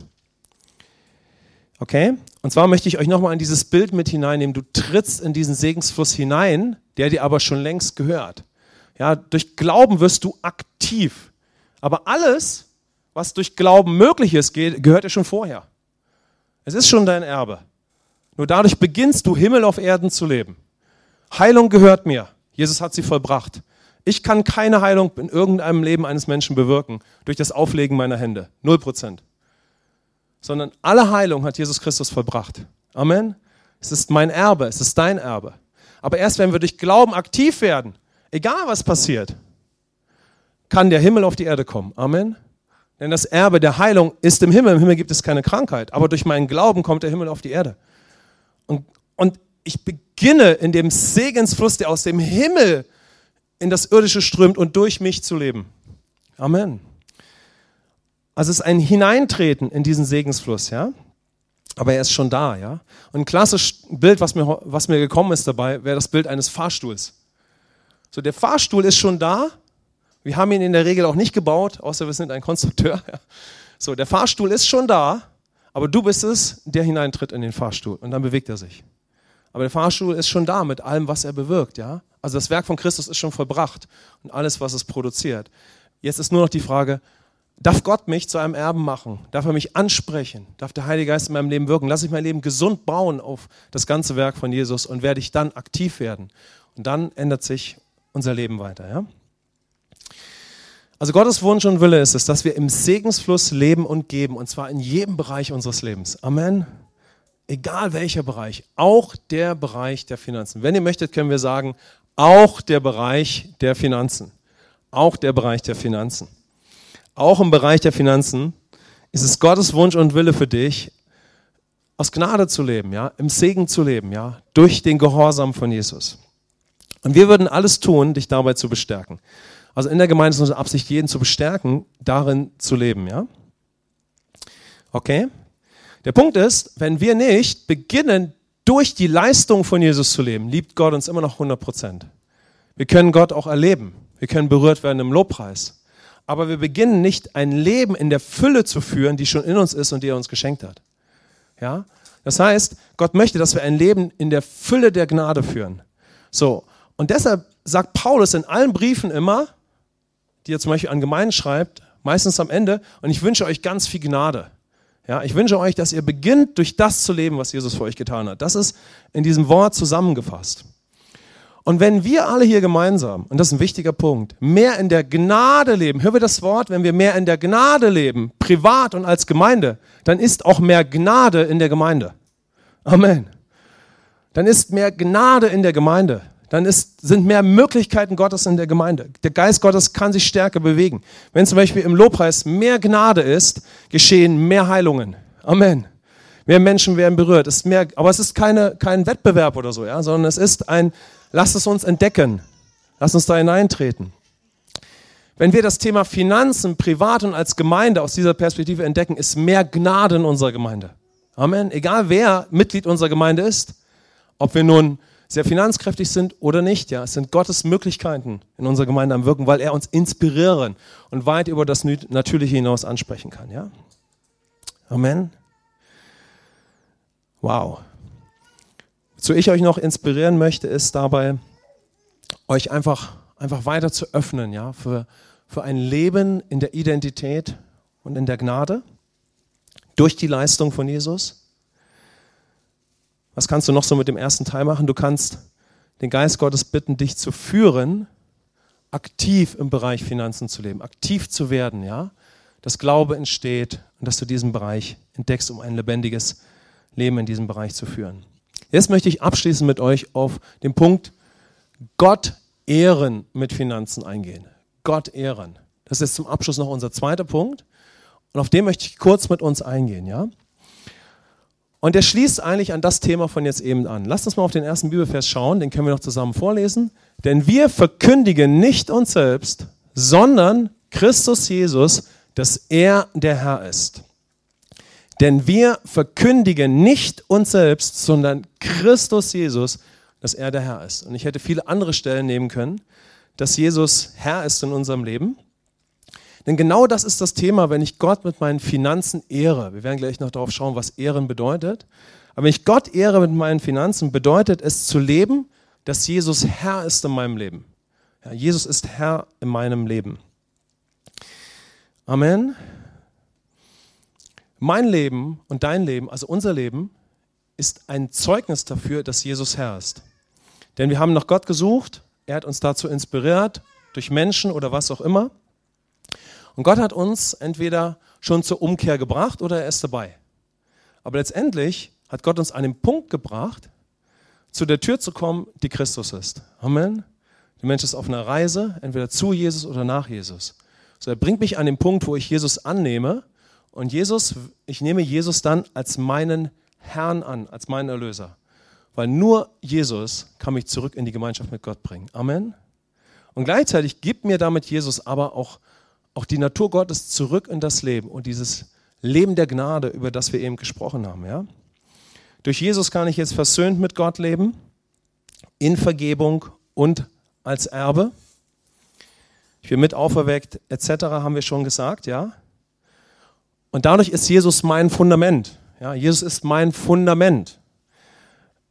Okay? Und zwar möchte ich euch nochmal in dieses Bild mit hineinnehmen. Du trittst in diesen Segensfluss hinein, der dir aber schon längst gehört. Ja, durch Glauben wirst du aktiv. Aber alles, was durch Glauben möglich ist, gehört dir schon vorher. Es ist schon dein Erbe. Nur dadurch beginnst du Himmel auf Erden zu leben. Heilung gehört mir. Jesus hat sie vollbracht. Ich kann keine Heilung in irgendeinem Leben eines Menschen bewirken durch das Auflegen meiner Hände. Null Prozent. Sondern alle Heilung hat Jesus Christus vollbracht. Amen. Es ist mein Erbe, es ist dein Erbe. Aber erst wenn wir durch Glauben aktiv werden, egal was passiert, kann der Himmel auf die Erde kommen. Amen. Denn das Erbe der Heilung ist im Himmel. Im Himmel gibt es keine Krankheit. Aber durch meinen Glauben kommt der Himmel auf die Erde. Und, und ich beginne in dem Segensfluss, der aus dem Himmel in das Irdische strömt und durch mich zu leben. Amen. Also es ist ein Hineintreten in diesen Segensfluss, ja. Aber er ist schon da, ja. Und ein klassisches Bild, was mir, was mir gekommen ist dabei, wäre das Bild eines Fahrstuhls. So, der Fahrstuhl ist schon da. Wir haben ihn in der Regel auch nicht gebaut, außer wir sind ein Konstrukteur. Ja. So, der Fahrstuhl ist schon da, aber du bist es, der hineintritt in den Fahrstuhl und dann bewegt er sich. Aber der Fahrstuhl ist schon da mit allem, was er bewirkt, ja. Also das Werk von Christus ist schon vollbracht und alles, was es produziert. Jetzt ist nur noch die Frage, darf Gott mich zu einem Erben machen? Darf er mich ansprechen? Darf der Heilige Geist in meinem Leben wirken? Lass ich mein Leben gesund bauen auf das ganze Werk von Jesus und werde ich dann aktiv werden? Und dann ändert sich unser Leben weiter, ja. Also Gottes Wunsch und Wille ist es, dass wir im Segensfluss leben und geben, und zwar in jedem Bereich unseres Lebens. Amen egal welcher Bereich, auch der Bereich der Finanzen. Wenn ihr möchtet, können wir sagen, auch der Bereich der Finanzen. Auch der Bereich der Finanzen. Auch im Bereich der Finanzen ist es Gottes Wunsch und Wille für dich, aus Gnade zu leben, ja, im Segen zu leben, ja, durch den Gehorsam von Jesus. Und wir würden alles tun, dich dabei zu bestärken. Also in der Gemeinde ist unsere Absicht, jeden zu bestärken, darin zu leben, ja. Okay? Der Punkt ist, wenn wir nicht beginnen, durch die Leistung von Jesus zu leben, liebt Gott uns immer noch 100 Prozent. Wir können Gott auch erleben. Wir können berührt werden im Lobpreis. Aber wir beginnen nicht ein Leben in der Fülle zu führen, die schon in uns ist und die er uns geschenkt hat. Ja? Das heißt, Gott möchte, dass wir ein Leben in der Fülle der Gnade führen. So. Und deshalb sagt Paulus in allen Briefen immer, die er zum Beispiel an Gemeinden schreibt, meistens am Ende, und ich wünsche euch ganz viel Gnade. Ja, ich wünsche euch, dass ihr beginnt, durch das zu leben, was Jesus für euch getan hat. Das ist in diesem Wort zusammengefasst. Und wenn wir alle hier gemeinsam, und das ist ein wichtiger Punkt, mehr in der Gnade leben, hören wir das Wort, wenn wir mehr in der Gnade leben, privat und als Gemeinde, dann ist auch mehr Gnade in der Gemeinde. Amen. Dann ist mehr Gnade in der Gemeinde dann ist, sind mehr Möglichkeiten Gottes in der Gemeinde. Der Geist Gottes kann sich stärker bewegen. Wenn zum Beispiel im Lobpreis mehr Gnade ist, geschehen mehr Heilungen. Amen. Mehr Menschen werden berührt. ist mehr, aber es ist keine, kein Wettbewerb oder so, ja, sondern es ist ein, lasst es uns entdecken. Lasst uns da hineintreten. Wenn wir das Thema Finanzen privat und als Gemeinde aus dieser Perspektive entdecken, ist mehr Gnade in unserer Gemeinde. Amen. Egal wer Mitglied unserer Gemeinde ist, ob wir nun sehr finanzkräftig sind oder nicht. Ja, es sind Gottes Möglichkeiten in unserer Gemeinde am Wirken, weil er uns inspirieren und weit über das Natürliche hinaus ansprechen kann. Ja, Amen. Wow. Wozu ich euch noch inspirieren möchte, ist dabei, euch einfach, einfach weiter zu öffnen, ja, für, für ein Leben in der Identität und in der Gnade durch die Leistung von Jesus. Was kannst du noch so mit dem ersten Teil machen? Du kannst den Geist Gottes bitten, dich zu führen, aktiv im Bereich Finanzen zu leben, aktiv zu werden, ja? Dass Glaube entsteht und dass du diesen Bereich entdeckst, um ein lebendiges Leben in diesem Bereich zu führen. Jetzt möchte ich abschließend mit euch auf den Punkt Gott ehren mit Finanzen eingehen. Gott ehren. Das ist zum Abschluss noch unser zweiter Punkt. Und auf den möchte ich kurz mit uns eingehen, ja? Und der schließt eigentlich an das Thema von jetzt eben an. Lasst uns mal auf den ersten Bibelvers schauen, den können wir noch zusammen vorlesen. Denn wir verkündigen nicht uns selbst, sondern Christus Jesus, dass er der Herr ist. Denn wir verkündigen nicht uns selbst, sondern Christus Jesus, dass er der Herr ist. Und ich hätte viele andere Stellen nehmen können, dass Jesus Herr ist in unserem Leben. Denn genau das ist das Thema, wenn ich Gott mit meinen Finanzen ehre. Wir werden gleich noch darauf schauen, was Ehren bedeutet. Aber wenn ich Gott ehre mit meinen Finanzen, bedeutet es zu leben, dass Jesus Herr ist in meinem Leben. Ja, Jesus ist Herr in meinem Leben. Amen. Mein Leben und dein Leben, also unser Leben, ist ein Zeugnis dafür, dass Jesus Herr ist. Denn wir haben nach Gott gesucht, er hat uns dazu inspiriert, durch Menschen oder was auch immer. Und Gott hat uns entweder schon zur Umkehr gebracht oder er ist dabei. Aber letztendlich hat Gott uns an den Punkt gebracht, zu der Tür zu kommen, die Christus ist. Amen. Der Mensch ist auf einer Reise, entweder zu Jesus oder nach Jesus. So, er bringt mich an den Punkt, wo ich Jesus annehme und Jesus, ich nehme Jesus dann als meinen Herrn an, als meinen Erlöser. Weil nur Jesus kann mich zurück in die Gemeinschaft mit Gott bringen. Amen. Und gleichzeitig gibt mir damit Jesus aber auch auch die Natur Gottes zurück in das Leben und dieses Leben der Gnade, über das wir eben gesprochen haben. Ja? Durch Jesus kann ich jetzt versöhnt mit Gott leben, in Vergebung und als Erbe. Ich bin mit auferweckt, etc., haben wir schon gesagt, ja. Und dadurch ist Jesus mein Fundament. Ja, Jesus ist mein Fundament.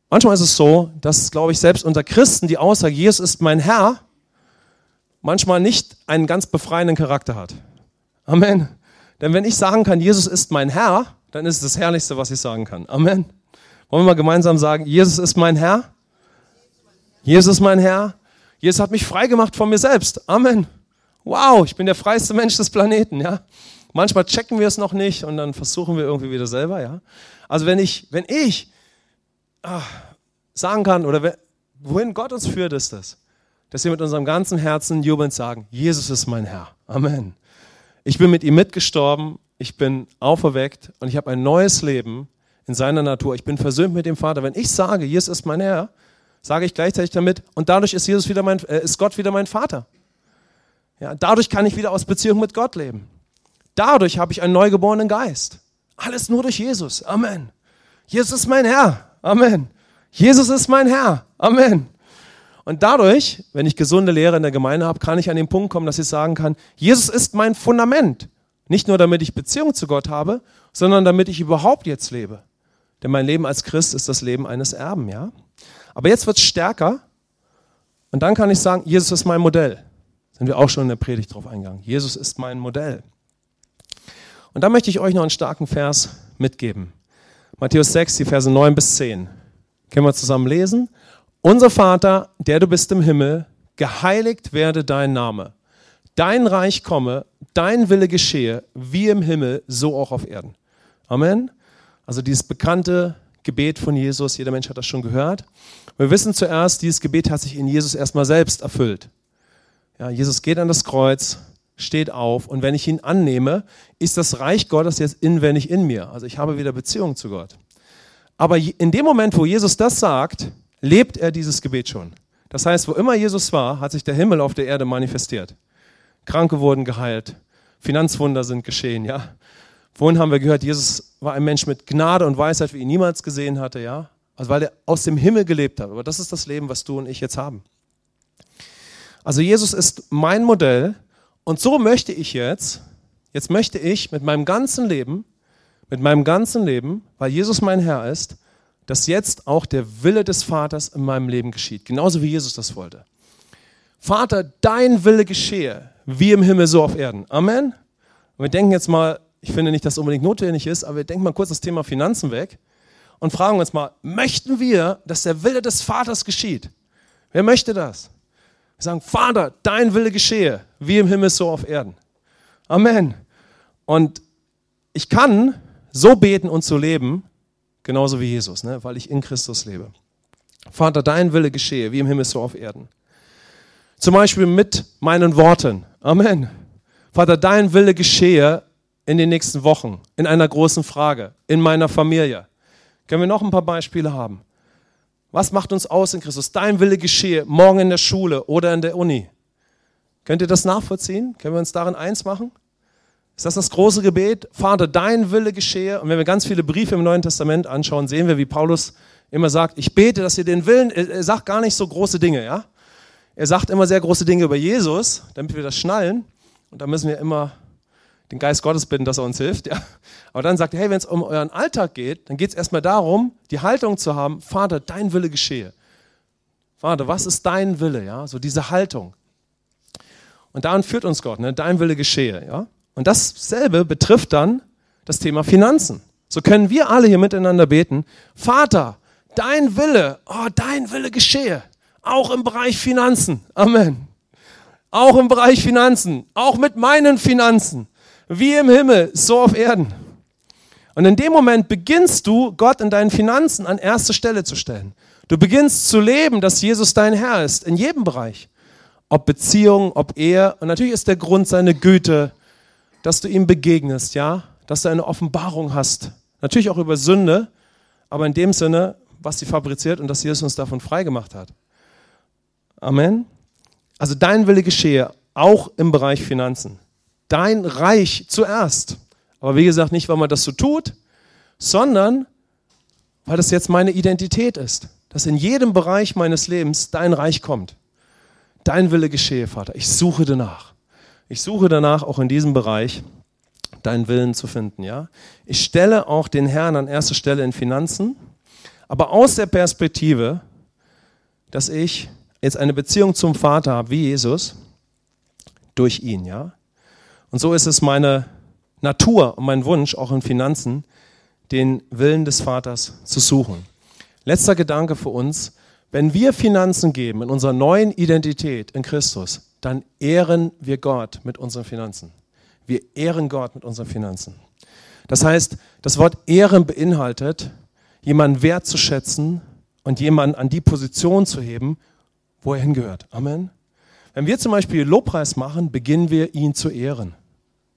Manchmal ist es so, dass, glaube ich, selbst unter Christen die Aussage, Jesus ist mein Herr, manchmal nicht einen ganz befreienden Charakter hat. Amen. Denn wenn ich sagen kann, Jesus ist mein Herr, dann ist es das Herrlichste, was ich sagen kann. Amen. Wollen wir mal gemeinsam sagen, Jesus ist mein Herr? Jesus ist mein Herr. Jesus hat mich frei gemacht von mir selbst. Amen. Wow, ich bin der freiste Mensch des Planeten, ja. Manchmal checken wir es noch nicht und dann versuchen wir irgendwie wieder selber, ja. Also wenn ich, wenn ich ach, sagen kann oder wohin Gott uns führt, ist das dass wir mit unserem ganzen Herzen jubelnd sagen, Jesus ist mein Herr. Amen. Ich bin mit ihm mitgestorben, ich bin auferweckt und ich habe ein neues Leben in seiner Natur. Ich bin versöhnt mit dem Vater. Wenn ich sage, Jesus ist mein Herr, sage ich gleichzeitig damit, und dadurch ist, Jesus wieder mein, äh, ist Gott wieder mein Vater. Ja, dadurch kann ich wieder aus Beziehung mit Gott leben. Dadurch habe ich einen neugeborenen Geist. Alles nur durch Jesus. Amen. Jesus ist mein Herr. Amen. Jesus ist mein Herr. Amen. Und dadurch, wenn ich gesunde Lehre in der Gemeinde habe, kann ich an den Punkt kommen, dass ich sagen kann, Jesus ist mein Fundament. Nicht nur damit ich Beziehung zu Gott habe, sondern damit ich überhaupt jetzt lebe. Denn mein Leben als Christ ist das Leben eines Erben, ja? Aber jetzt wird es stärker. Und dann kann ich sagen, Jesus ist mein Modell. Sind wir auch schon in der Predigt drauf eingegangen. Jesus ist mein Modell. Und da möchte ich euch noch einen starken Vers mitgeben. Matthäus 6, die Verse 9 bis 10. Können wir zusammen lesen? Unser Vater, der du bist im Himmel, geheiligt werde dein Name. Dein Reich komme, dein Wille geschehe, wie im Himmel, so auch auf Erden. Amen. Also dieses bekannte Gebet von Jesus, jeder Mensch hat das schon gehört. Wir wissen zuerst, dieses Gebet hat sich in Jesus erstmal selbst erfüllt. Ja, Jesus geht an das Kreuz, steht auf und wenn ich ihn annehme, ist das Reich Gottes jetzt inwendig in mir. Also ich habe wieder Beziehung zu Gott. Aber in dem Moment, wo Jesus das sagt, lebt er dieses Gebet schon. Das heißt, wo immer Jesus war, hat sich der Himmel auf der Erde manifestiert. Kranke wurden geheilt, Finanzwunder sind geschehen, ja. Vorhin haben wir gehört, Jesus war ein Mensch mit Gnade und Weisheit, wie ihn niemals gesehen hatte, ja. Also weil er aus dem Himmel gelebt hat. Aber das ist das Leben, was du und ich jetzt haben. Also Jesus ist mein Modell und so möchte ich jetzt, jetzt möchte ich mit meinem ganzen Leben, mit meinem ganzen Leben, weil Jesus mein Herr ist, dass jetzt auch der Wille des Vaters in meinem Leben geschieht. Genauso wie Jesus das wollte. Vater, dein Wille geschehe, wie im Himmel so auf Erden. Amen. Und wir denken jetzt mal, ich finde nicht, dass es unbedingt notwendig ist, aber wir denken mal kurz das Thema Finanzen weg und fragen uns mal, möchten wir, dass der Wille des Vaters geschieht? Wer möchte das? Wir sagen, Vater, dein Wille geschehe, wie im Himmel so auf Erden. Amen. Und ich kann so beten und so leben, genauso wie Jesus, ne? weil ich in Christus lebe. Vater, dein Wille geschehe, wie im Himmel so auf Erden. Zum Beispiel mit meinen Worten. Amen. Vater, dein Wille geschehe in den nächsten Wochen, in einer großen Frage, in meiner Familie, können wir noch ein paar Beispiele haben? Was macht uns aus in Christus? Dein Wille geschehe, morgen in der Schule oder in der Uni. Könnt ihr das nachvollziehen? Können wir uns darin eins machen? Ist das das große Gebet? Vater, dein Wille geschehe. Und wenn wir ganz viele Briefe im Neuen Testament anschauen, sehen wir, wie Paulus immer sagt, ich bete, dass ihr den Willen, er sagt gar nicht so große Dinge, ja? Er sagt immer sehr große Dinge über Jesus, damit wir das schnallen. Und da müssen wir immer den Geist Gottes bitten, dass er uns hilft. Ja. Aber dann sagt er, hey, wenn es um euren Alltag geht, dann geht es erstmal darum, die Haltung zu haben, Vater, dein Wille geschehe. Vater, was ist dein Wille? Ja, so diese Haltung. Und daran führt uns Gott, ne? dein Wille geschehe. Ja? Und dasselbe betrifft dann das Thema Finanzen. So können wir alle hier miteinander beten, Vater, dein Wille, oh, dein Wille geschehe. Auch im Bereich Finanzen. Amen. Auch im Bereich Finanzen. Auch mit meinen Finanzen wie im Himmel, so auf Erden. Und in dem Moment beginnst du, Gott in deinen Finanzen an erste Stelle zu stellen. Du beginnst zu leben, dass Jesus dein Herr ist, in jedem Bereich. Ob Beziehung, ob Ehe. Und natürlich ist der Grund seine Güte, dass du ihm begegnest, ja? Dass du eine Offenbarung hast. Natürlich auch über Sünde, aber in dem Sinne, was sie fabriziert und dass Jesus uns davon freigemacht hat. Amen. Also dein Wille geschehe, auch im Bereich Finanzen dein Reich zuerst. Aber wie gesagt, nicht, weil man das so tut, sondern weil das jetzt meine Identität ist. Dass in jedem Bereich meines Lebens dein Reich kommt. Dein Wille geschehe, Vater. Ich suche danach. Ich suche danach, auch in diesem Bereich deinen Willen zu finden. Ja? Ich stelle auch den Herrn an erste Stelle in Finanzen, aber aus der Perspektive, dass ich jetzt eine Beziehung zum Vater habe, wie Jesus, durch ihn. Ja? Und so ist es meine Natur und mein Wunsch, auch in Finanzen, den Willen des Vaters zu suchen. Letzter Gedanke für uns. Wenn wir Finanzen geben in unserer neuen Identität in Christus, dann ehren wir Gott mit unseren Finanzen. Wir ehren Gott mit unseren Finanzen. Das heißt, das Wort Ehren beinhaltet, jemanden wertzuschätzen und jemanden an die Position zu heben, wo er hingehört. Amen. Wenn wir zum Beispiel Lobpreis machen, beginnen wir ihn zu ehren.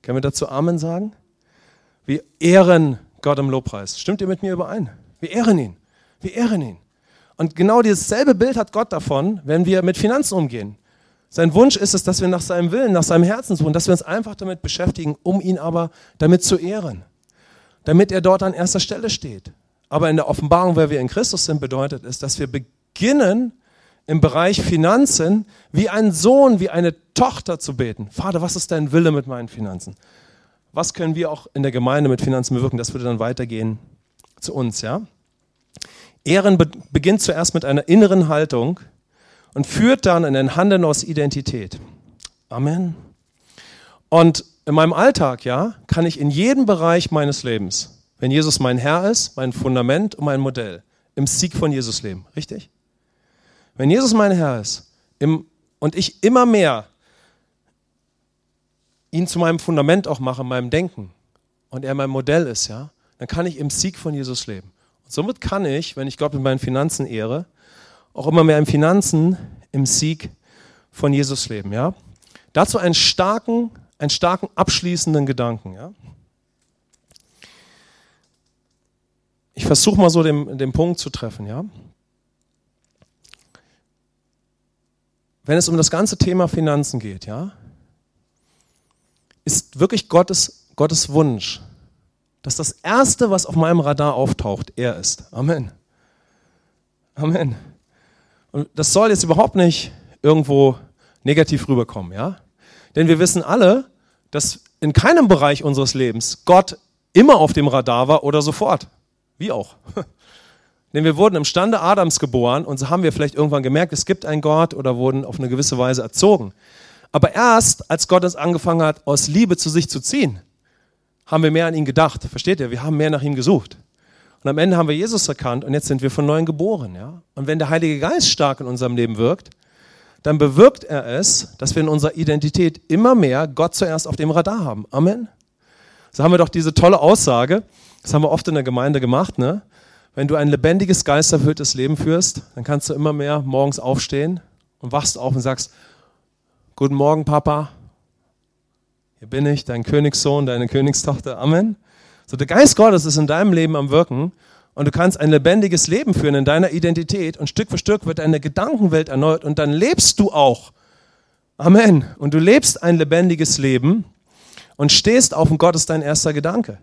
Können wir dazu Amen sagen? Wir ehren Gott im Lobpreis. Stimmt ihr mit mir überein? Wir ehren ihn. Wir ehren ihn. Und genau dieses selbe Bild hat Gott davon, wenn wir mit Finanzen umgehen. Sein Wunsch ist es, dass wir nach seinem Willen, nach seinem Herzen suchen, dass wir uns einfach damit beschäftigen, um ihn aber damit zu ehren. Damit er dort an erster Stelle steht. Aber in der Offenbarung, wer wir in Christus sind, bedeutet es, dass wir beginnen, im Bereich Finanzen wie ein Sohn, wie eine Tochter zu beten. Vater, was ist dein Wille mit meinen Finanzen? Was können wir auch in der Gemeinde mit Finanzen bewirken? Das würde dann weitergehen zu uns, ja? Ehren be beginnt zuerst mit einer inneren Haltung und führt dann in ein Handeln aus Identität. Amen. Und in meinem Alltag, ja, kann ich in jedem Bereich meines Lebens, wenn Jesus mein Herr ist, mein Fundament und mein Modell, im Sieg von Jesus leben. Richtig? Wenn Jesus mein Herr ist im, und ich immer mehr ihn zu meinem Fundament auch mache, meinem Denken und er mein Modell ist, ja, dann kann ich im Sieg von Jesus leben. Und somit kann ich, wenn ich Gott mit meinen Finanzen ehre, auch immer mehr im Finanzen im Sieg von Jesus leben, ja. Dazu einen starken, einen starken abschließenden Gedanken, ja. Ich versuche mal so den, den Punkt zu treffen, ja. Wenn es um das ganze Thema Finanzen geht, ja, ist wirklich Gottes, Gottes Wunsch, dass das Erste, was auf meinem Radar auftaucht, er ist. Amen. Amen. Und das soll jetzt überhaupt nicht irgendwo negativ rüberkommen, ja? Denn wir wissen alle, dass in keinem Bereich unseres Lebens Gott immer auf dem Radar war oder sofort. Wie auch. Denn wir wurden im Stande Adams geboren und so haben wir vielleicht irgendwann gemerkt, es gibt einen Gott oder wurden auf eine gewisse Weise erzogen. Aber erst, als Gott uns angefangen hat, aus Liebe zu sich zu ziehen, haben wir mehr an ihn gedacht. Versteht ihr? Wir haben mehr nach ihm gesucht. Und am Ende haben wir Jesus erkannt und jetzt sind wir von neuem geboren. Ja? Und wenn der Heilige Geist stark in unserem Leben wirkt, dann bewirkt er es, dass wir in unserer Identität immer mehr Gott zuerst auf dem Radar haben. Amen. So haben wir doch diese tolle Aussage, das haben wir oft in der Gemeinde gemacht, ne? Wenn du ein lebendiges, geisterfülltes Leben führst, dann kannst du immer mehr morgens aufstehen und wachst auf und sagst, Guten Morgen, Papa. Hier bin ich, dein Königssohn, deine Königstochter. Amen. So, der Geist Gottes ist in deinem Leben am Wirken und du kannst ein lebendiges Leben führen in deiner Identität und Stück für Stück wird deine Gedankenwelt erneuert und dann lebst du auch. Amen. Und du lebst ein lebendiges Leben und stehst auf und Gott ist dein erster Gedanke.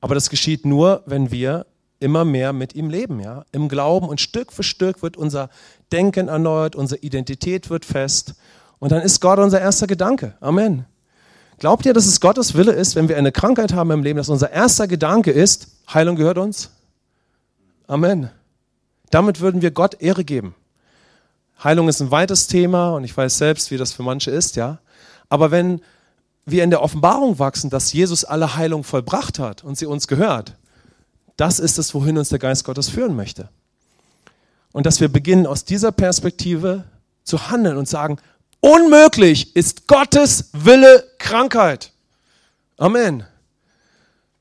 Aber das geschieht nur, wenn wir immer mehr mit ihm leben, ja, im Glauben und Stück für Stück wird unser Denken erneuert, unsere Identität wird fest und dann ist Gott unser erster Gedanke. Amen. Glaubt ihr, dass es Gottes Wille ist, wenn wir eine Krankheit haben im Leben, dass unser erster Gedanke ist, Heilung gehört uns? Amen. Damit würden wir Gott Ehre geben. Heilung ist ein weites Thema und ich weiß selbst, wie das für manche ist, ja. Aber wenn wir in der Offenbarung wachsen, dass Jesus alle Heilung vollbracht hat und sie uns gehört, das ist es, wohin uns der Geist Gottes führen möchte. Und dass wir beginnen, aus dieser Perspektive zu handeln und sagen, Unmöglich ist Gottes Wille Krankheit. Amen.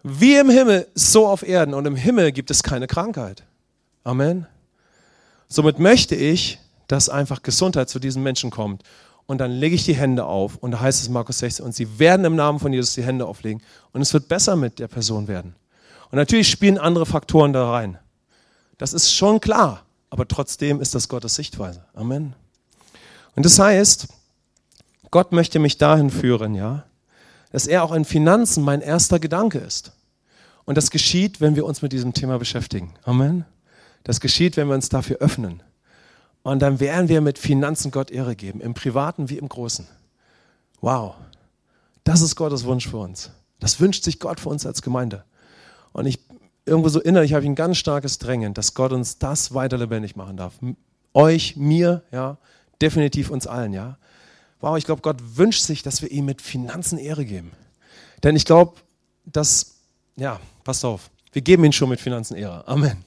Wie im Himmel, so auf Erden. Und im Himmel gibt es keine Krankheit. Amen. Somit möchte ich, dass einfach Gesundheit zu diesen Menschen kommt. Und dann lege ich die Hände auf. Und da heißt es Markus 16, und sie werden im Namen von Jesus die Hände auflegen. Und es wird besser mit der Person werden. Und natürlich spielen andere Faktoren da rein. Das ist schon klar. Aber trotzdem ist das Gottes Sichtweise. Amen. Und das heißt, Gott möchte mich dahin führen, ja, dass er auch in Finanzen mein erster Gedanke ist. Und das geschieht, wenn wir uns mit diesem Thema beschäftigen. Amen. Das geschieht, wenn wir uns dafür öffnen. Und dann werden wir mit Finanzen Gott Ehre geben, im Privaten wie im Großen. Wow. Das ist Gottes Wunsch für uns. Das wünscht sich Gott für uns als Gemeinde. Und ich irgendwo so innerlich habe ich ein ganz starkes Drängen, dass Gott uns das weiter lebendig machen darf. Euch, mir, ja, definitiv uns allen, ja. Wow, ich glaube, Gott wünscht sich, dass wir ihm mit Finanzen Ehre geben. Denn ich glaube, dass, ja, passt auf, wir geben ihm schon mit Finanzen Ehre. Amen.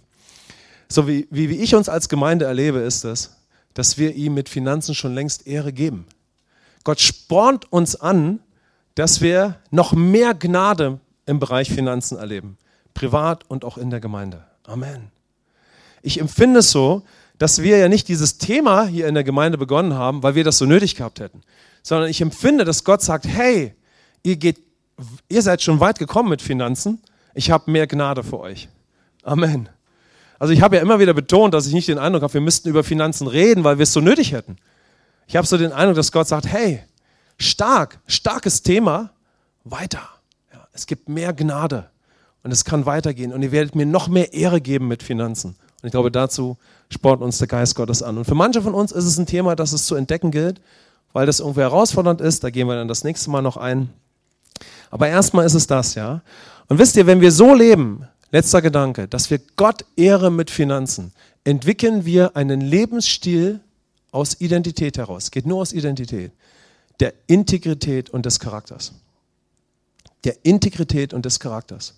So wie, wie, wie ich uns als Gemeinde erlebe, ist es, dass wir ihm mit Finanzen schon längst Ehre geben. Gott spornt uns an, dass wir noch mehr Gnade im Bereich Finanzen erleben. Privat und auch in der Gemeinde. Amen. Ich empfinde es so, dass wir ja nicht dieses Thema hier in der Gemeinde begonnen haben, weil wir das so nötig gehabt hätten, sondern ich empfinde, dass Gott sagt, hey, ihr, geht, ihr seid schon weit gekommen mit Finanzen, ich habe mehr Gnade für euch. Amen. Also ich habe ja immer wieder betont, dass ich nicht den Eindruck habe, wir müssten über Finanzen reden, weil wir es so nötig hätten. Ich habe so den Eindruck, dass Gott sagt, hey, stark, starkes Thema, weiter. Ja, es gibt mehr Gnade und es kann weitergehen und ihr werdet mir noch mehr Ehre geben mit Finanzen. Und ich glaube, dazu spornt uns der Geist Gottes an. Und für manche von uns ist es ein Thema, das es zu entdecken gilt, weil das irgendwie herausfordernd ist. Da gehen wir dann das nächste Mal noch ein. Aber erstmal ist es das, ja. Und wisst ihr, wenn wir so leben, letzter Gedanke, dass wir Gott ehren mit Finanzen, entwickeln wir einen Lebensstil aus Identität heraus. Geht nur aus Identität. Der Integrität und des Charakters. Der Integrität und des Charakters.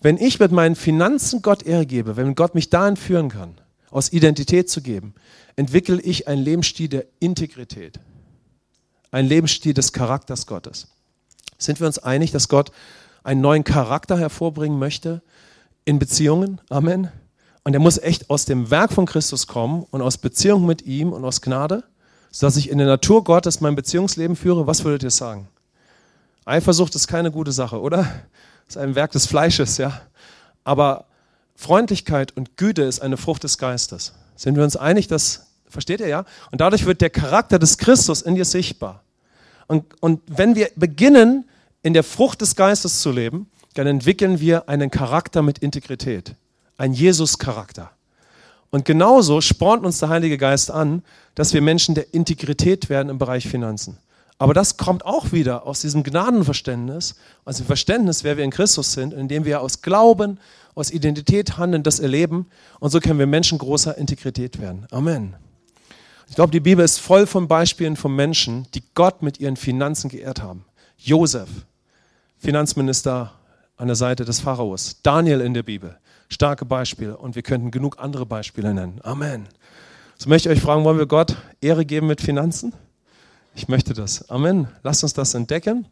Wenn ich mit meinen Finanzen Gott Ehre gebe, wenn Gott mich dahin führen kann, aus Identität zu geben, entwickle ich einen Lebensstil der Integrität. Ein Lebensstil des Charakters Gottes. Sind wir uns einig, dass Gott einen neuen Charakter hervorbringen möchte in Beziehungen? Amen. Und er muss echt aus dem Werk von Christus kommen und aus Beziehung mit ihm und aus Gnade, sodass ich in der Natur Gottes mein Beziehungsleben führe. Was würdet ihr sagen? Eifersucht ist keine gute Sache, oder? Ist ein Werk des Fleisches, ja. Aber Freundlichkeit und Güte ist eine Frucht des Geistes. Sind wir uns einig, dass, versteht ihr ja? Und dadurch wird der Charakter des Christus in dir sichtbar. Und, und wenn wir beginnen, in der Frucht des Geistes zu leben, dann entwickeln wir einen Charakter mit Integrität. Ein Jesus-Charakter. Und genauso spornt uns der Heilige Geist an, dass wir Menschen der Integrität werden im Bereich Finanzen. Aber das kommt auch wieder aus diesem Gnadenverständnis, aus dem Verständnis, wer wir in Christus sind, indem wir aus Glauben, aus Identität handeln, das erleben. Und so können wir Menschen großer Integrität werden. Amen. Ich glaube, die Bibel ist voll von Beispielen von Menschen, die Gott mit ihren Finanzen geehrt haben. Josef, Finanzminister an der Seite des Pharaos. Daniel in der Bibel. Starke Beispiele. Und wir könnten genug andere Beispiele nennen. Amen. So möchte ich euch fragen, wollen wir Gott Ehre geben mit Finanzen? Ich möchte das. Amen. Lasst uns das entdecken.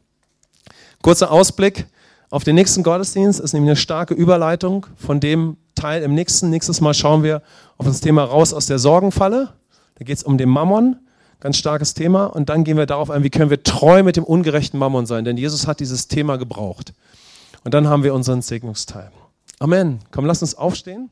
Kurzer Ausblick auf den nächsten Gottesdienst ist nämlich eine starke Überleitung von dem Teil im nächsten. Nächstes Mal schauen wir auf das Thema raus aus der Sorgenfalle. Da geht es um den Mammon. Ganz starkes Thema. Und dann gehen wir darauf ein, wie können wir treu mit dem ungerechten Mammon sein. Denn Jesus hat dieses Thema gebraucht. Und dann haben wir unseren Segnungsteil. Amen. Komm, lass uns aufstehen.